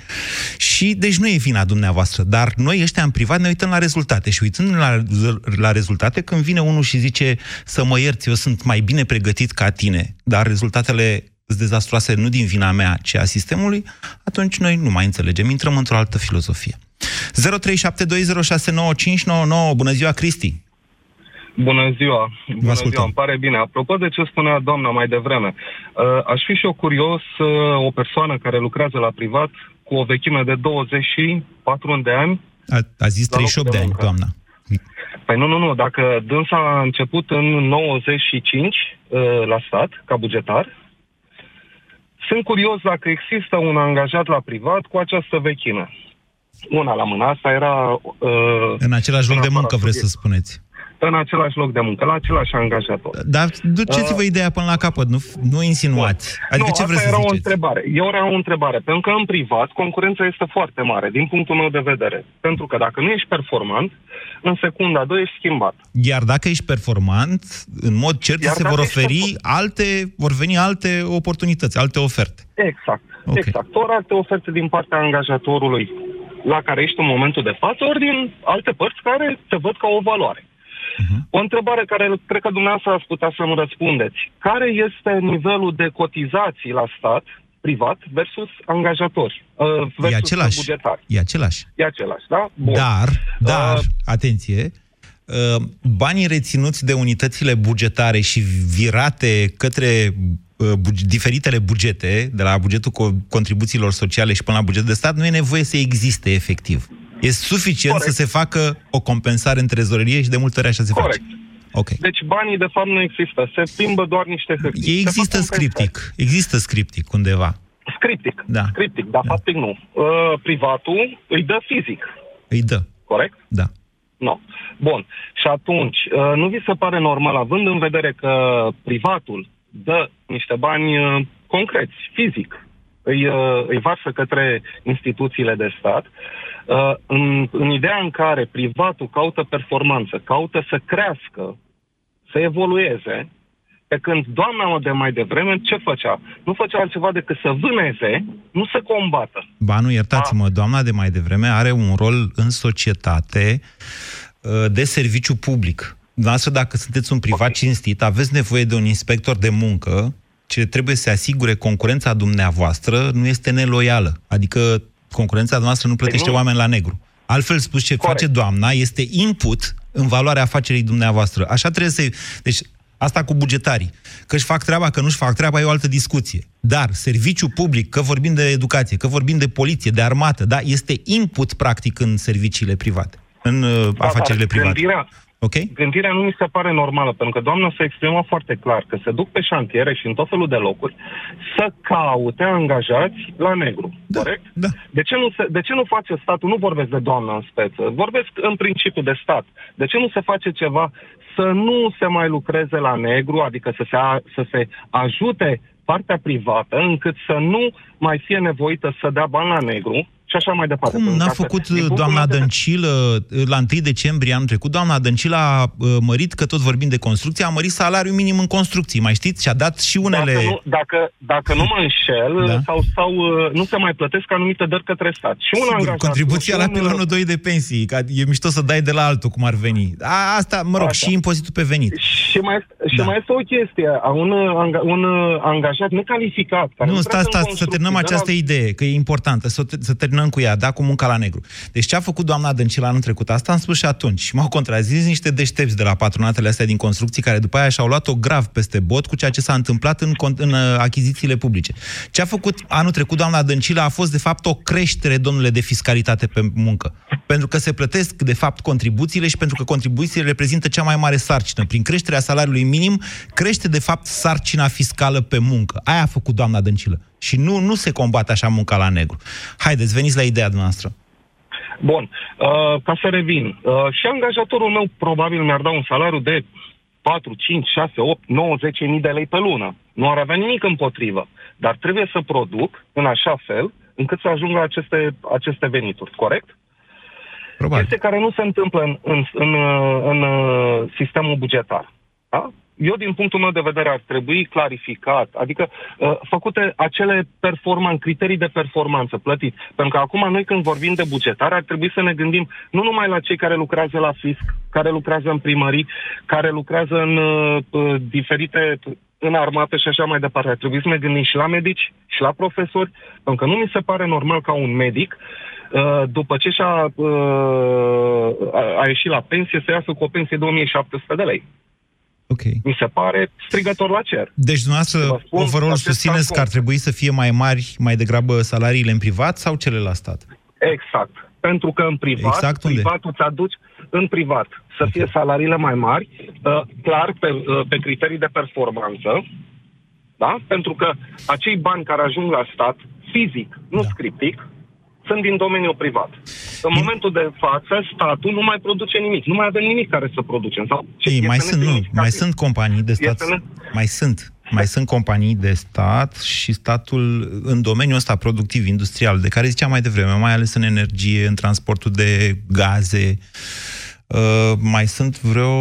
[SPEAKER 3] Și, deci nu e vina dumneavoastră, dar noi ăștia în privat ne uităm la rezultate și uitând la, la rezultate, când vine unul și zice să mă ierți, eu sunt mai bine pregătit ca tine, dar rezultatele sunt dezastroase nu din vina mea, ci a sistemului, atunci noi nu mai înțelegem, intrăm într-o altă filozofie. 0372069599. Bună ziua, Cristi!
[SPEAKER 13] Bună ziua! Bună
[SPEAKER 3] ascultăm.
[SPEAKER 13] ziua, îmi pare bine. Apropo de ce spunea doamna mai devreme, uh, aș fi și eu curios uh, o persoană care lucrează la privat cu o vechime de 24 de ani.
[SPEAKER 3] A, a zis
[SPEAKER 13] La locul
[SPEAKER 3] 38 de,
[SPEAKER 13] de
[SPEAKER 3] ani,
[SPEAKER 13] muncă.
[SPEAKER 3] doamna.
[SPEAKER 13] Păi nu, nu, nu, dacă dânsa a început în 95 uh, la stat, ca bugetar, sunt curios dacă există un angajat la privat cu această vechime. Una la mână, asta era... Uh,
[SPEAKER 3] În același loc de
[SPEAKER 13] neapărat
[SPEAKER 3] muncă, vreți să
[SPEAKER 13] subiect.
[SPEAKER 3] spuneți.
[SPEAKER 13] În același loc de muncă, la același angajator.
[SPEAKER 3] Dar duceți-vă ideea până la capăt, nu, nu insinuați. Adică
[SPEAKER 13] nu,
[SPEAKER 3] ce
[SPEAKER 13] asta
[SPEAKER 3] vreți să
[SPEAKER 13] era o
[SPEAKER 3] ziceți?
[SPEAKER 13] întrebare. Eu era o întrebare, pentru că în privat concurența este foarte mare, din punctul meu de vedere. Pentru că dacă nu ești performant, în secunda 2 ești schimbat.
[SPEAKER 3] Iar dacă ești performant, în mod cert
[SPEAKER 13] Iar
[SPEAKER 3] se
[SPEAKER 13] dacă
[SPEAKER 3] vor
[SPEAKER 13] ești
[SPEAKER 3] oferi alte, vor veni alte oportunități, alte oferte.
[SPEAKER 13] Exact,
[SPEAKER 3] Ok.
[SPEAKER 13] exact. Ori alte oferte din partea angajatorului la care ești în momentul de față, ori din alte părți care te văd ca o valoare.
[SPEAKER 3] Mhm.
[SPEAKER 13] O întrebare care cred că dumneavoastră ați putea să-mi răspundeți. Care este nivelul de cotizații la stat, privat, versus angajatori, uh, versus
[SPEAKER 3] E același.
[SPEAKER 13] bugetari?
[SPEAKER 3] E același.
[SPEAKER 13] E același, da? Bun.
[SPEAKER 3] Dar, dar,
[SPEAKER 13] Uh,
[SPEAKER 3] atenție, uh, banii reținuți de unitățile bugetare și virate către uh, buge- diferitele bugete, de la bugetul co- contribuțiilor sociale și până la bugetul de stat, nu e nevoie să existe efectiv. E suficient
[SPEAKER 13] Corect.
[SPEAKER 3] să se facă o compensare în trezorerie și de multe ori așa se
[SPEAKER 13] Corect.
[SPEAKER 3] face. Ok.
[SPEAKER 13] Deci banii, de fapt, nu există. Se plimbă doar niște hârtii. Se
[SPEAKER 3] Există
[SPEAKER 13] fac compensări.
[SPEAKER 3] scriptic. Există scriptic undeva.
[SPEAKER 13] Scriptic.
[SPEAKER 3] Da.
[SPEAKER 13] Scriptic, dar
[SPEAKER 3] Da.
[SPEAKER 13] faptic nu. Uh, privatul îi dă fizic,
[SPEAKER 3] Îi dă.
[SPEAKER 13] corect?
[SPEAKER 3] Da.
[SPEAKER 13] Nu. Bun. Și atunci, uh, nu vi se pare normal, având în vedere că privatul dă niște bani uh, concreți, fizic, îi, uh, îi varsă către instituțiile de stat, uh, în, în ideea în care privatul caută performanță, caută să crească, să evolueze, pe când doamna de mai devreme ce făcea? Nu făcea altceva decât să vâneze, nu să combată.
[SPEAKER 3] Ba nu, iertați-mă, doamna de mai devreme are un rol în societate uh, de serviciu public. Dumneavoastră, dacă sunteți un privat cinstit, aveți nevoie de un inspector de muncă ce trebuie să asigure concurența dumneavoastră nu este neloială. Adică concurența dumneavoastră nu plătește
[SPEAKER 13] nu.
[SPEAKER 3] oameni la negru. Altfel spus, ce
[SPEAKER 13] Corect.
[SPEAKER 3] face doamna este input în valoarea afacerii dumneavoastră. Așa trebuie să... Deci, asta cu bugetarii. Că își fac treaba, că nu-și fac treaba, e o altă discuție. Dar serviciu public, că vorbim de educație, că vorbim de poliție, de armată, da, este input, practic, în serviciile private, în uh,
[SPEAKER 13] Da,
[SPEAKER 3] afacerile
[SPEAKER 13] dar
[SPEAKER 3] private.
[SPEAKER 13] Gândirea,
[SPEAKER 3] Ok?
[SPEAKER 13] Gândirea nu mi se pare normală, pentru că doamna se exprimă foarte clar că se duc pe șantiere și în tot felul de locuri să caute angajați la negru.
[SPEAKER 3] Da,
[SPEAKER 13] corect?
[SPEAKER 3] da.
[SPEAKER 13] De ce, nu se, de ce nu face statul, nu vorbesc de doamna în speță, vorbesc în principiu de stat. De ce nu se face ceva să nu se mai lucreze la negru, adică să se, a, să se ajute partea privată încât să nu mai fie nevoită să dea bani la negru, și așa mai departe.
[SPEAKER 3] Cum
[SPEAKER 13] Pentru
[SPEAKER 3] n-a
[SPEAKER 13] că,
[SPEAKER 3] făcut
[SPEAKER 13] din punctul
[SPEAKER 3] doamna
[SPEAKER 13] meu de-
[SPEAKER 3] Dăncilă la 1 decembrie anul trecut? Doamna Dăncilă a uh, mărit, că tot vorbim de construcție, a mărit salariul minim în construcții, mai știți? Și a dat și unele...
[SPEAKER 13] Dacă nu, dacă, dacă nu mă înșel,
[SPEAKER 3] Da.
[SPEAKER 13] sau, sau uh, nu se mai plătesc anumite dări către stat. Și un
[SPEAKER 3] Sigur,
[SPEAKER 13] angajat,
[SPEAKER 3] contribuția
[SPEAKER 13] și
[SPEAKER 3] la
[SPEAKER 13] un-
[SPEAKER 3] pilonul 2 de pensii, că e mișto să dai de la altul, cum ar veni. A, asta, mă rog,
[SPEAKER 13] Așa.
[SPEAKER 3] și impozitul pe venit.
[SPEAKER 13] Și mai, și
[SPEAKER 3] Da.
[SPEAKER 13] mai este o chestie. A Un, uh, anga, un uh, angajat necalificat. Care
[SPEAKER 3] Nu,
[SPEAKER 13] lucrează
[SPEAKER 3] stați,
[SPEAKER 13] în
[SPEAKER 3] stați, să terminăm
[SPEAKER 13] construcții,
[SPEAKER 3] această
[SPEAKER 13] de
[SPEAKER 3] idee, că e importantă, să, să terminăm cu ea, da, cu munca la negru. Deci ce a făcut doamna Dăncilă anul trecut, asta am spus și atunci. Și m-au contrazis niște deștepți de la patronatele astea din construcții, care după aia și-au luat-o grav peste bot cu ceea ce s-a întâmplat în, con- în uh, achizițiile publice. Ce a făcut anul trecut doamna Dăncilă a fost, de fapt, o creștere, domnule, de fiscalitate pe muncă. Pentru că se plătesc, de fapt, contribuțiile și pentru că contribuțiile reprezintă cea mai mare sarcină. Prin creșterea salariului minim, crește, de fapt, sarcina fiscală pe muncă. Aia a făcut doamna Dăncilă. Și nu, nu se combate așa munca la negru. Haideți, veniți la ideea noastră.
[SPEAKER 13] Bun, uh, ca să revin. Uh, și angajatorul meu probabil mi-ar da un salariu de 4, 5, 6, 8, 9, 10 mii de lei pe lună. Nu ar avea nimic împotrivă. Dar trebuie să produc în așa fel încât să ajung la aceste, aceste venituri, corect?
[SPEAKER 3] Probabil.
[SPEAKER 13] Este care nu se întâmplă în, în, în, uh, în uh, sistemul bugetar. Da? Eu, din punctul meu de vedere, ar trebui clarificat, adică uh, făcute acele performan, criterii de performanță plătiți. Pentru că acum noi când vorbim de bugetar, ar trebui să ne gândim nu numai la cei care lucrează la fisc, care lucrează în primării, care lucrează în uh, uh, diferite în armată și așa mai departe. Ar trebui să ne gândim și la medici, și la profesori, pentru că nu mi se pare normal ca un medic uh, după ce și-a uh, a, a ieșit la pensie, să iasă cu o pensie de 1700 de lei.
[SPEAKER 3] Ok.
[SPEAKER 13] Mi se pare strigător la cer.
[SPEAKER 3] Deci, dumneavoastră,
[SPEAKER 13] Vă spun
[SPEAKER 3] overall,
[SPEAKER 13] acest
[SPEAKER 3] susțineți
[SPEAKER 13] calcul.
[SPEAKER 3] că ar trebui să fie mai mari, mai degrabă, salariile în privat sau cele la stat?
[SPEAKER 13] Exact. Pentru că în privat,
[SPEAKER 3] Exact unde?
[SPEAKER 13] privatul îți aduci în privat să fie salariile mai mari, uh, clar pe, uh, pe criterii de performanță, da? Pentru că acei bani care ajung la stat, fizic, nu
[SPEAKER 3] Da.
[SPEAKER 13] scriptic, sunt din domeniul privat. În momentul de față, statul nu mai produce nimic. Nu mai avem nimic care să producem. Sau ce
[SPEAKER 3] Ei,
[SPEAKER 13] este
[SPEAKER 3] mai sunt, nu,
[SPEAKER 13] nesemnificativ.
[SPEAKER 3] mai sunt companii de stat,
[SPEAKER 13] Este ne-
[SPEAKER 3] mai sunt, mai sunt companii de stat și statul în domeniul ăsta productiv, industrial, de care ziceam mai devreme, mai ales în energie, în transportul de gaze, uh, mai sunt vreo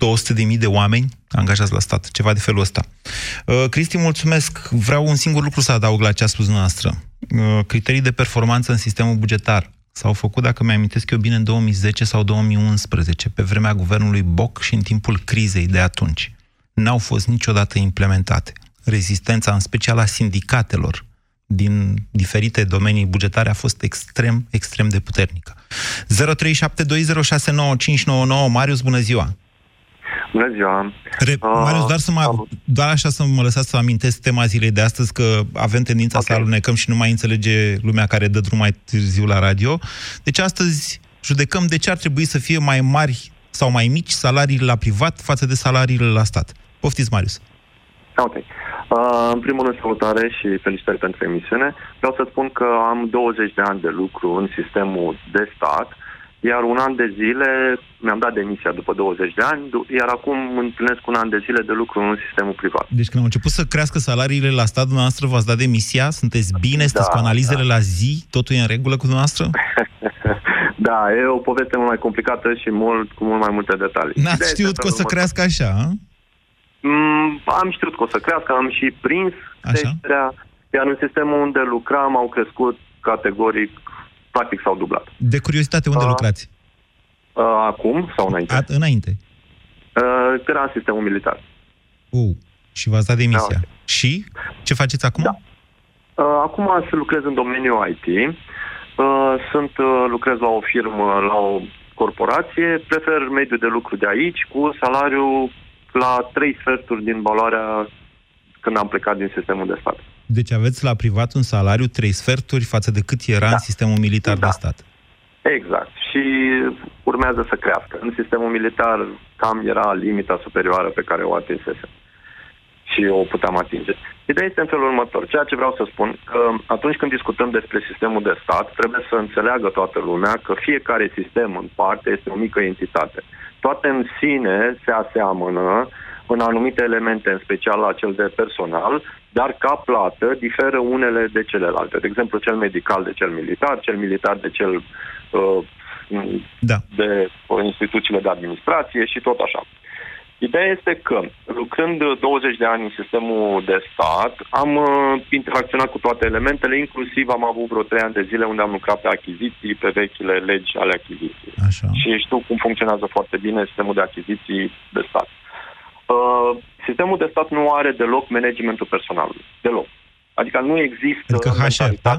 [SPEAKER 3] 200.000 de oameni angajați la stat, ceva de felul ăsta. Uh, Cristi, mulțumesc. Vreau un singur lucru să adaug la ce a spus noastră. Uh, criterii de performanță în sistemul bugetar s-au făcut, dacă mi-amintesc eu bine, în 2010 sau 2011, pe vremea guvernului Boc și în timpul crizei de atunci. N-au fost niciodată implementate. Rezistența, în special a sindicatelor din diferite domenii bugetare, a fost extrem, extrem de puternică. 0372069599 Marius, bună ziua!
[SPEAKER 14] Bună ziua!
[SPEAKER 3] Re- Marius, doar, să mă, doar așa să mă lăsați să amintesc tema zilei de astăzi, că avem tendința okay. să alunecăm și nu mai înțelege lumea care dă drum mai târziu la radio. Deci astăzi judecăm de ce ar trebui să fie mai mari sau mai mici salariile la privat față de salariile la stat. Poftiți, Marius.
[SPEAKER 14] Ok. Uh, în primul rând, salutare și felicitări pentru emisiune. Vreau să spun că am 20 de ani de lucru în sistemul de stat, iar un an de zile mi-am dat demisia după 20 de ani, du- iar acum întâlnesc un an de zile de lucru în sistemul privat.
[SPEAKER 3] Deci când au început să crească salariile la stat, dumneavoastră v-ați dat demisia? Sunteți bine? Sunteți
[SPEAKER 14] Da,
[SPEAKER 3] cu analizele la zi? Totul e în regulă cu dumneavoastră?
[SPEAKER 14] Da, e o poveste mult mai complicată și mult, cu mult mai multe detalii.
[SPEAKER 3] N-ați
[SPEAKER 14] Ideea
[SPEAKER 3] știut
[SPEAKER 14] este
[SPEAKER 3] că o să
[SPEAKER 14] felul
[SPEAKER 3] crească așa, a?
[SPEAKER 14] Mm, am știut că o să crească, am și prins
[SPEAKER 3] Așa.
[SPEAKER 14] creșterea, iar în sistemul unde lucram au crescut categoric, practic s-au dublat.
[SPEAKER 3] De curiozitate, unde
[SPEAKER 14] Ah.
[SPEAKER 3] lucrați?
[SPEAKER 14] Uh, acum sau înainte?
[SPEAKER 3] A, înainte.
[SPEAKER 14] Uh, era în sistemul militar.
[SPEAKER 3] Uh, și v-ați dat demisia.
[SPEAKER 14] Da.
[SPEAKER 3] Și? Ce faceți acum?
[SPEAKER 14] Da. Uh, acum să lucrez în domeniul IT. Uh, sunt, uh, lucrez la o firmă, la o corporație. Prefer mediul de lucru de aici cu salariu la trei sferturi din valoarea când am plecat din sistemul de stat.
[SPEAKER 3] Deci aveți la privat un salariu trei sferturi față de cât era da. în sistemul militar da. de stat.
[SPEAKER 14] Exact. Și urmează să crească. În sistemul militar cam era limita superioară pe care o atinsese. Și o puteam atinge. Ideea este în felul următor. Ceea ce vreau să spun, că atunci când discutăm despre sistemul de stat, trebuie să înțeleagă toată lumea că fiecare sistem în parte este o mică entitate. Toate în sine se aseamănă, în anumite elemente, în special la cel de personal, dar ca plată diferă unele de celelalte. De exemplu, cel medical de cel militar, cel militar de cel uh,
[SPEAKER 3] da.
[SPEAKER 14] de uh, instituțiile de administrație și tot așa. Ideea este că, lucrând 20 de ani în sistemul de stat, am uh, interacționat cu toate elementele, inclusiv am avut vreo 3 ani de zile unde am lucrat pe achiziții, pe vechile legi ale achiziției.
[SPEAKER 3] Așa.
[SPEAKER 14] Și știu cum funcționează foarte bine sistemul de achiziții de stat. Uh, sistemul de stat nu are deloc managementul personalului. Deloc. Adică nu există...
[SPEAKER 3] Adică HR, da?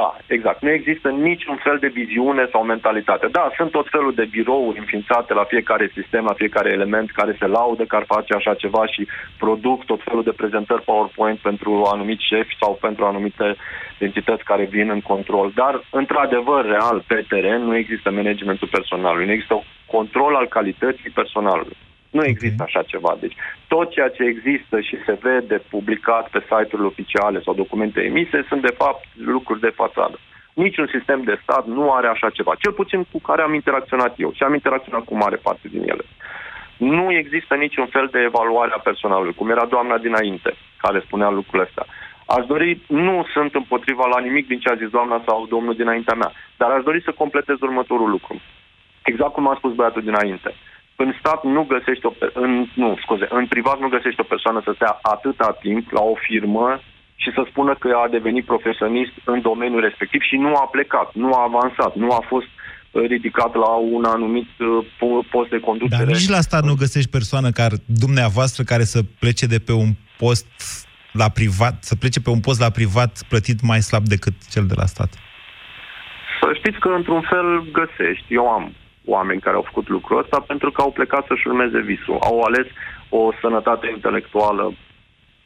[SPEAKER 14] Da, exact. Nu există niciun fel de viziune sau mentalitate. Da, sunt tot felul de birouri înființate la fiecare sistem, la fiecare element care se laudă că ar face așa ceva și produc tot felul de prezentări PowerPoint pentru anumiți șefi sau pentru anumite entități care vin în control. Dar, într-adevăr, real, pe teren, nu există managementul personalului, nu există control al calității personalului. Nu există așa ceva. Deci tot ceea ce există și se vede publicat pe site-urile oficiale sau documente emise sunt de fapt lucruri de fațadă. Niciun sistem de stat nu are așa ceva. Cel puțin cu care am interacționat eu și am interacționat cu mare parte din ele. Nu există niciun fel de evaluare a personalului, cum era doamna dinainte, care spunea lucrurile astea. Aș dori, nu sunt împotriva la nimic din ce a zis doamna sau domnul dinaintea mea, dar aș dori să completez următorul lucru. Exact cum a spus băiatul dinainte în stat nu găsești o, în, nu, scuze, în privat nu găsești o persoană să stea atâta timp la o firmă și să spună că a devenit profesionist în domeniul respectiv și nu a plecat, nu a avansat, nu a fost uh, ridicat la un anumit uh, post de conducere.
[SPEAKER 3] Dar nici la stat nu găsești persoană care, dumneavoastră care să plece de pe un post la privat, să plece pe un post la privat plătit mai slab decât cel de la stat.
[SPEAKER 14] Să știți că într-un fel găsești. Eu am oameni care au făcut lucrul ăsta pentru că au plecat să-și urmeze visul. Au ales o sănătate intelectuală. Nu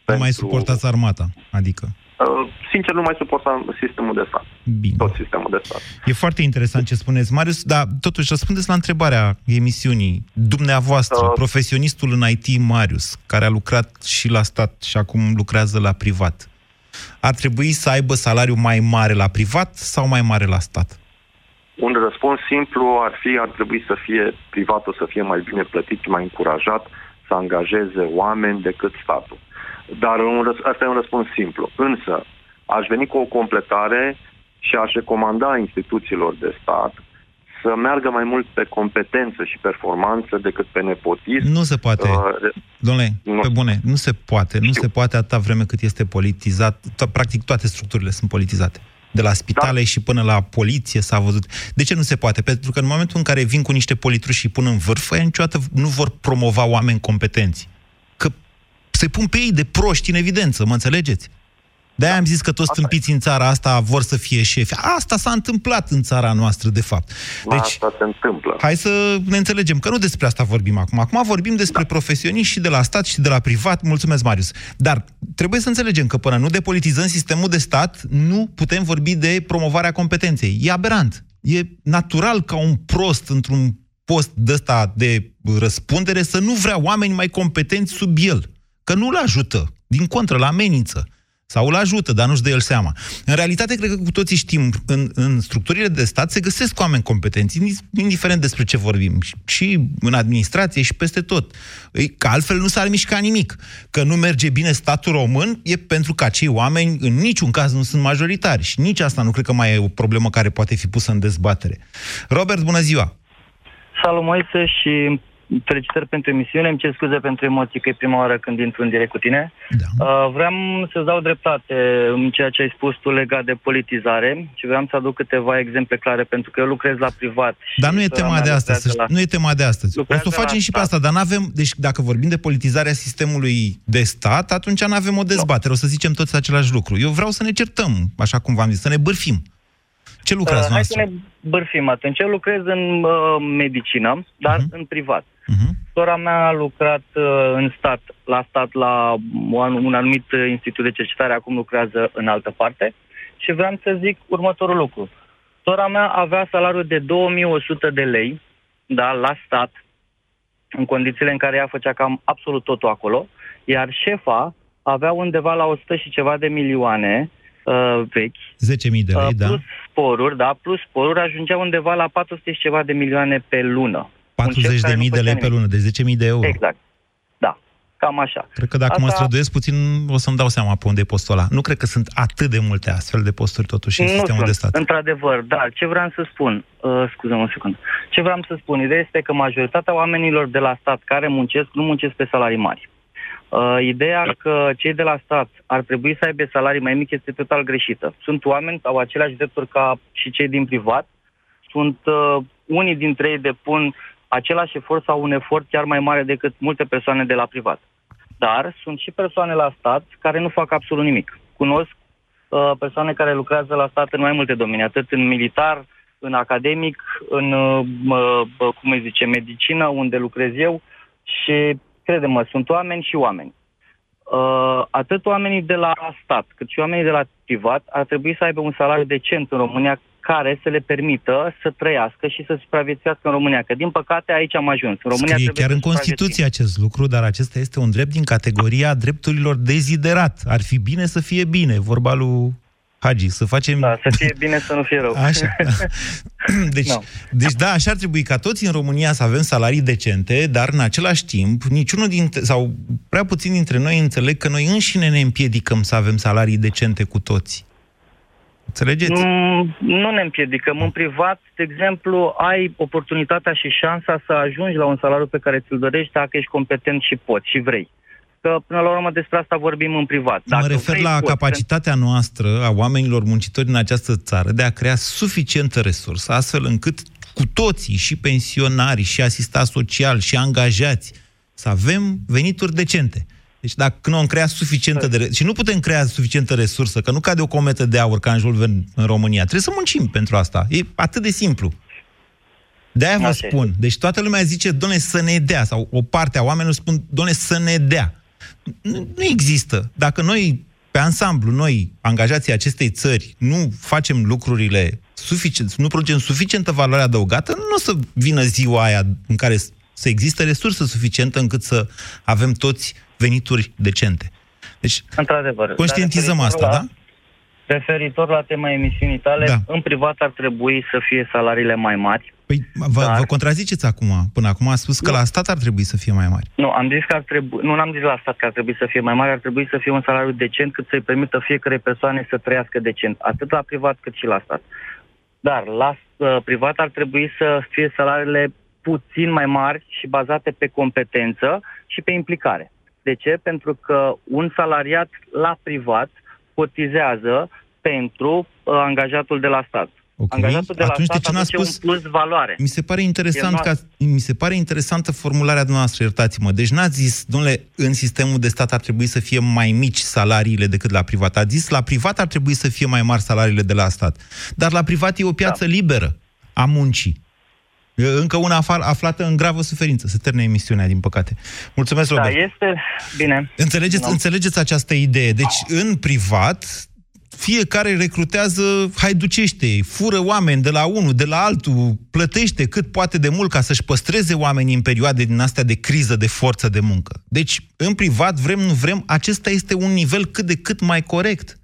[SPEAKER 3] pentru... mai suportați armata, adică?
[SPEAKER 14] Uh, sincer, nu mai suportam sistemul de stat.
[SPEAKER 3] Bine.
[SPEAKER 14] Tot sistemul de stat.
[SPEAKER 3] E foarte interesant ce spuneți, Marius, dar totuși răspundeți la întrebarea emisiunii. Dumneavoastră, uh, profesionistul în IT, Marius, care a lucrat și la stat și acum lucrează la privat, ar trebui să aibă salariu mai mare la privat sau mai mare la stat?
[SPEAKER 14] Un răspuns simplu ar fi, ar trebui să fie privatul să fie mai bine plătit și mai încurajat să angajeze oameni decât statul. Dar un, asta e un răspuns simplu. Însă, aș veni cu o completare și aș recomanda instituțiilor de stat să meargă mai mult pe competență și performanță decât pe nepotism.
[SPEAKER 3] Nu se poate. Uh, Domnule, nu. pe bune, nu se poate. Știu. Nu se poate atâta vreme cât este politizat. Practic toate structurile sunt politizate. De la spitale da. și până la poliție s-a văzut. De ce nu se poate? Pentru că în momentul în care vin cu niște politruși și pun în vârf, ei niciodată nu vor promova oameni competenți. Că se pun pe ei de proști în evidență, mă înțelegeți? De-aia am zis că toți stâmpiți în țara asta vor să fie șefi. Asta s-a întâmplat în țara noastră, de fapt.
[SPEAKER 14] Deci, asta se întâmplă.
[SPEAKER 3] Hai să ne înțelegem, că nu despre asta vorbim acum. Acum vorbim despre da. profesioniști și de la stat și de la privat. Mulțumesc, Marius. Dar trebuie să înțelegem că până nu depolitizăm sistemul de stat, nu putem vorbi de promovarea competenței. E aberant. E natural ca un prost într-un post de ăsta de răspundere să nu vrea oameni mai competenți sub el. Că nu-l ajută. Din contră, la amenință sau îl ajută, dar nu-și dă el seama. În realitate, cred că cu toții știm, în, în structurile de stat se găsesc oameni competenți, indiferent despre ce vorbim, și în administrație și peste tot. Că altfel nu s-ar mișca nimic. Că nu merge bine statul român e pentru că acei oameni în niciun caz nu sunt majoritari și nici asta nu cred că mai e o problemă care poate fi pusă în dezbatere. Robert, bună ziua!
[SPEAKER 15] Salut, Moise, și felicitări pentru emisiune, îmi cer scuze pentru emoții că e prima oară când intru în direct cu tine. Da. Uh, vreau să-ți dau dreptate în ceea ce ai spus tu legat de politizare și vreau să aduc câteva exemple clare, pentru că eu lucrez la privat.
[SPEAKER 3] Dar nu e tema de astăzi, la... nu e tema de astăzi. Lucrează o să o facem și pe asta, dar nu avem, deci dacă vorbim de politizarea sistemului de stat, atunci nu avem o dezbatere, o să zicem toți același lucru. Eu vreau să ne certăm, așa cum v-am zis, să ne bârfim. Ce lucrați uh,
[SPEAKER 15] Hai să ne bârfim atunci. Eu lucrez în uh, medicină, dar uh-huh. în privat. Uh-huh. Sora mea a lucrat uh, în stat, la stat, la un, un anumit institut de cercetare, acum lucrează în altă parte. Și vreau să zic următorul lucru. Sora mea avea salariul de 2100 de lei, da, la stat, în condițiile în care ea făcea cam absolut totul acolo, iar șefa avea undeva la 100 și ceva de milioane uh, vechi.
[SPEAKER 3] 10.000 de lei, uh,
[SPEAKER 15] da.
[SPEAKER 3] Plus
[SPEAKER 15] sporuri, da, plus sporuri ajungea undeva la 400 și ceva de milioane pe lună.
[SPEAKER 3] 40 de mii de lei pe lună, de 10.000 de euro.
[SPEAKER 15] Exact. Da. Cam așa.
[SPEAKER 3] Cred că dacă Asta... mă străduiesc puțin, o să-mi dau seama pe unde e postul ăla. Nu cred că sunt atât de multe astfel de posturi totuși în
[SPEAKER 15] nu
[SPEAKER 3] sistemul
[SPEAKER 15] sunt,
[SPEAKER 3] de stat.
[SPEAKER 15] într-adevăr, da. Ce vreau să spun, uh, scuze o secundă, ce vreau să spun, ideea este că majoritatea oamenilor de la stat care muncesc, nu muncesc pe salarii mari. Uh, ideea că cei de la stat ar trebui să aibă salarii mai mici este total greșită. Sunt oameni, au aceleași drepturi ca și cei din privat, sunt uh, unii dintre ei depun același efort sau un efort chiar mai mare decât multe persoane de la privat. Dar sunt și persoane la stat care nu fac absolut nimic. Cunosc uh, persoane care lucrează la stat în mai multe domenii, atât în militar, în academic, în, uh, uh, cum îi zice, medicină, unde lucrez eu și, crede-mă, sunt oameni și oameni. Uh, atât oamenii de la stat, cât și oamenii de la privat ar trebui să aibă un salariu decent în România care să le permită să trăiască și să supraviețuiască în România. Că, din păcate, aici am ajuns. În România
[SPEAKER 3] Scrie chiar în Constituție acest lucru, dar acesta este un drept din categoria drepturilor deziderat. Ar fi bine să fie bine, vorba lui Hagi, să facem...
[SPEAKER 15] Da, să fie bine, să nu fie rău.
[SPEAKER 3] Așa. Deci, no. deci da, așa ar trebui ca toți în România să avem salarii decente, dar în același timp, niciunul dintre, sau prea puțin dintre noi înțeleg că noi înșine ne împiedicăm să avem salarii decente cu toți. Înțelegeți?
[SPEAKER 15] Mm, nu ne împiedicăm. În privat, de exemplu, ai oportunitatea și șansa să ajungi la un salariu pe care ți-l dorești dacă ești competent și poți și vrei. Că, până la urmă, despre asta vorbim în privat.
[SPEAKER 3] Dacă mă refer vrei, la poți, capacitatea noastră, a oamenilor muncitori în această țară, de a crea suficientă resursă, astfel încât cu toții, și pensionari, și asistați social, și angajați, să avem venituri decente. Deci dacă nu am creat suficientă de... Și nu putem crea suficientă resursă, că nu cade o cometă de aur ca în Jules Verne în România. Trebuie să muncim pentru asta. E atât de simplu. De-aia vă Așa spun. Deci toată lumea zice, doamne, să ne dea, sau o parte a oamenilor spun, doamne, să ne dea. Nu, nu există. Dacă noi, pe ansamblu, noi, angajații acestei țări, nu facem lucrurile suficient, nu producem suficientă valoare adăugată, nu o să vină ziua aia în care să existe resursă suficientă încât să avem toți venituri decente. Deci,
[SPEAKER 15] Într-adevăr.
[SPEAKER 3] conștientizăm asta,
[SPEAKER 15] la,
[SPEAKER 3] da?
[SPEAKER 15] Referitor la tema emisiunii tale, da. în privat ar trebui să fie salariile mai mari.
[SPEAKER 3] Păi vă, dar... vă contraziceți acum. Până acum a spus că nu. la stat ar trebui să fie mai mari.
[SPEAKER 15] Nu, am zis că ar trebui, nu am zis la stat că ar trebui să fie mai mari, ar trebui să fie un salariu decent cât să-i permită fiecare persoane să trăiască decent, atât la privat cât și la stat. Dar la uh, privat ar trebui să fie salariile puțin mai mari și bazate pe competență și pe implicare. De ce? Pentru că un salariat la privat cotizează pentru uh, angajatul de la stat. Okay. Angajatul de
[SPEAKER 3] Atunci
[SPEAKER 15] la stat
[SPEAKER 3] de ce spus...
[SPEAKER 15] un plus valoare.
[SPEAKER 3] Mi se pare interesant ca, mi se pare interesantă formularea noastră, iertați-mă. Deci n-ați zis, domnule, în sistemul de stat ar trebui să fie mai mici salariile decât la privat. Ați zis, la privat ar trebui să fie mai mari salariile de la stat. Dar la privat e o piață da. liberă a muncii. Încă una aflată în gravă suferință. Se termină emisiunea, din păcate. Mulțumesc, Robert.
[SPEAKER 15] Da, este bine.
[SPEAKER 3] Înțelegeți, no. înțelegeți această idee. Deci, în privat, fiecare recrutează haiducește, fură oameni de la unul, de la altul, plătește cât poate de mult ca să-și păstreze oamenii în perioade din astea de criză de forță de muncă. Deci, în privat, vrem, nu vrem, acesta este un nivel cât de cât mai corect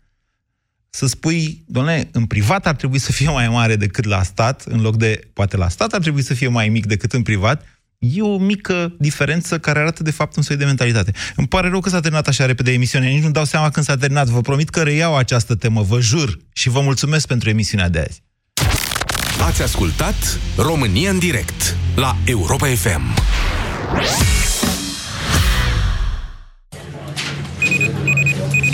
[SPEAKER 3] să spui, doamne, în privat ar trebui să fie mai mare decât la stat, în loc de, poate la stat ar trebui să fie mai mic decât în privat, e o mică diferență care arată de fapt un soi de mentalitate. Îmi pare rău că s-a terminat așa repede emisiunea, nici nu dau seama când s-a terminat. Vă promit că reiau această temă, vă jur, și vă mulțumesc pentru emisiunea de azi.
[SPEAKER 16] Ați ascultat România în direct la Europa FM.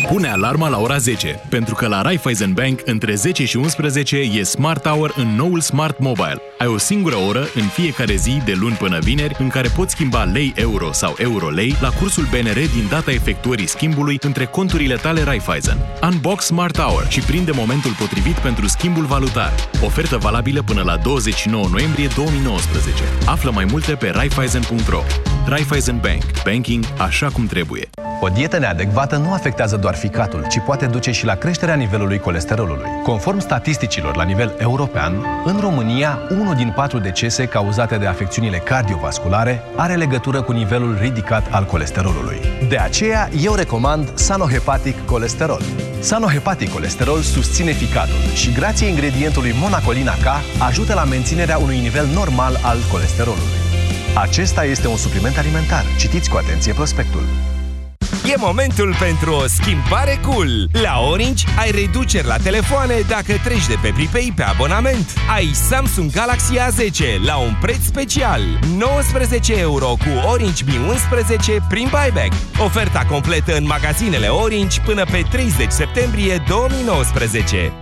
[SPEAKER 17] Pune alarma la ora 10, pentru că la Raiffeisen Bank între 10 și 11 e Smart Hour în noul Smart Mobile. Ai o singură oră în fiecare zi de luni până vineri în care poți schimba lei-euro sau euro-lei la cursul BNR din data efectuării schimbului între conturile tale Raiffeisen. Unbox Smart Hour și prinde momentul potrivit pentru schimbul valutar. Ofertă valabilă până la 29 noiembrie 2019. Află mai multe pe Raiffeisen.ro Raiffeisen Bank. Banking așa cum trebuie.
[SPEAKER 18] O dietă neadecvată nu afectează doar ficatul, ci poate duce și la creșterea nivelului colesterolului. Conform statisticilor la nivel european, în România, unul din patru decese cauzate de afecțiunile cardiovasculare are legătură cu nivelul ridicat al colesterolului. De aceea, eu recomand Sanohepatic Colesterol. Sanohepatic Colesterol susține ficatul și, grație ingredientului monacolina K, ajută la menținerea unui nivel normal al colesterolului. Acesta este un supliment alimentar. Citiți cu atenție prospectul.
[SPEAKER 8] E momentul pentru o schimbare cool! La Orange ai reduceri la telefoane dacă treci de pe pripei pe abonament. Ai Samsung Galaxy A10 la un preț special. 19 euro cu Orange Mi 11 prin buyback. Oferta completă în magazinele Orange până pe 30 septembrie 2019.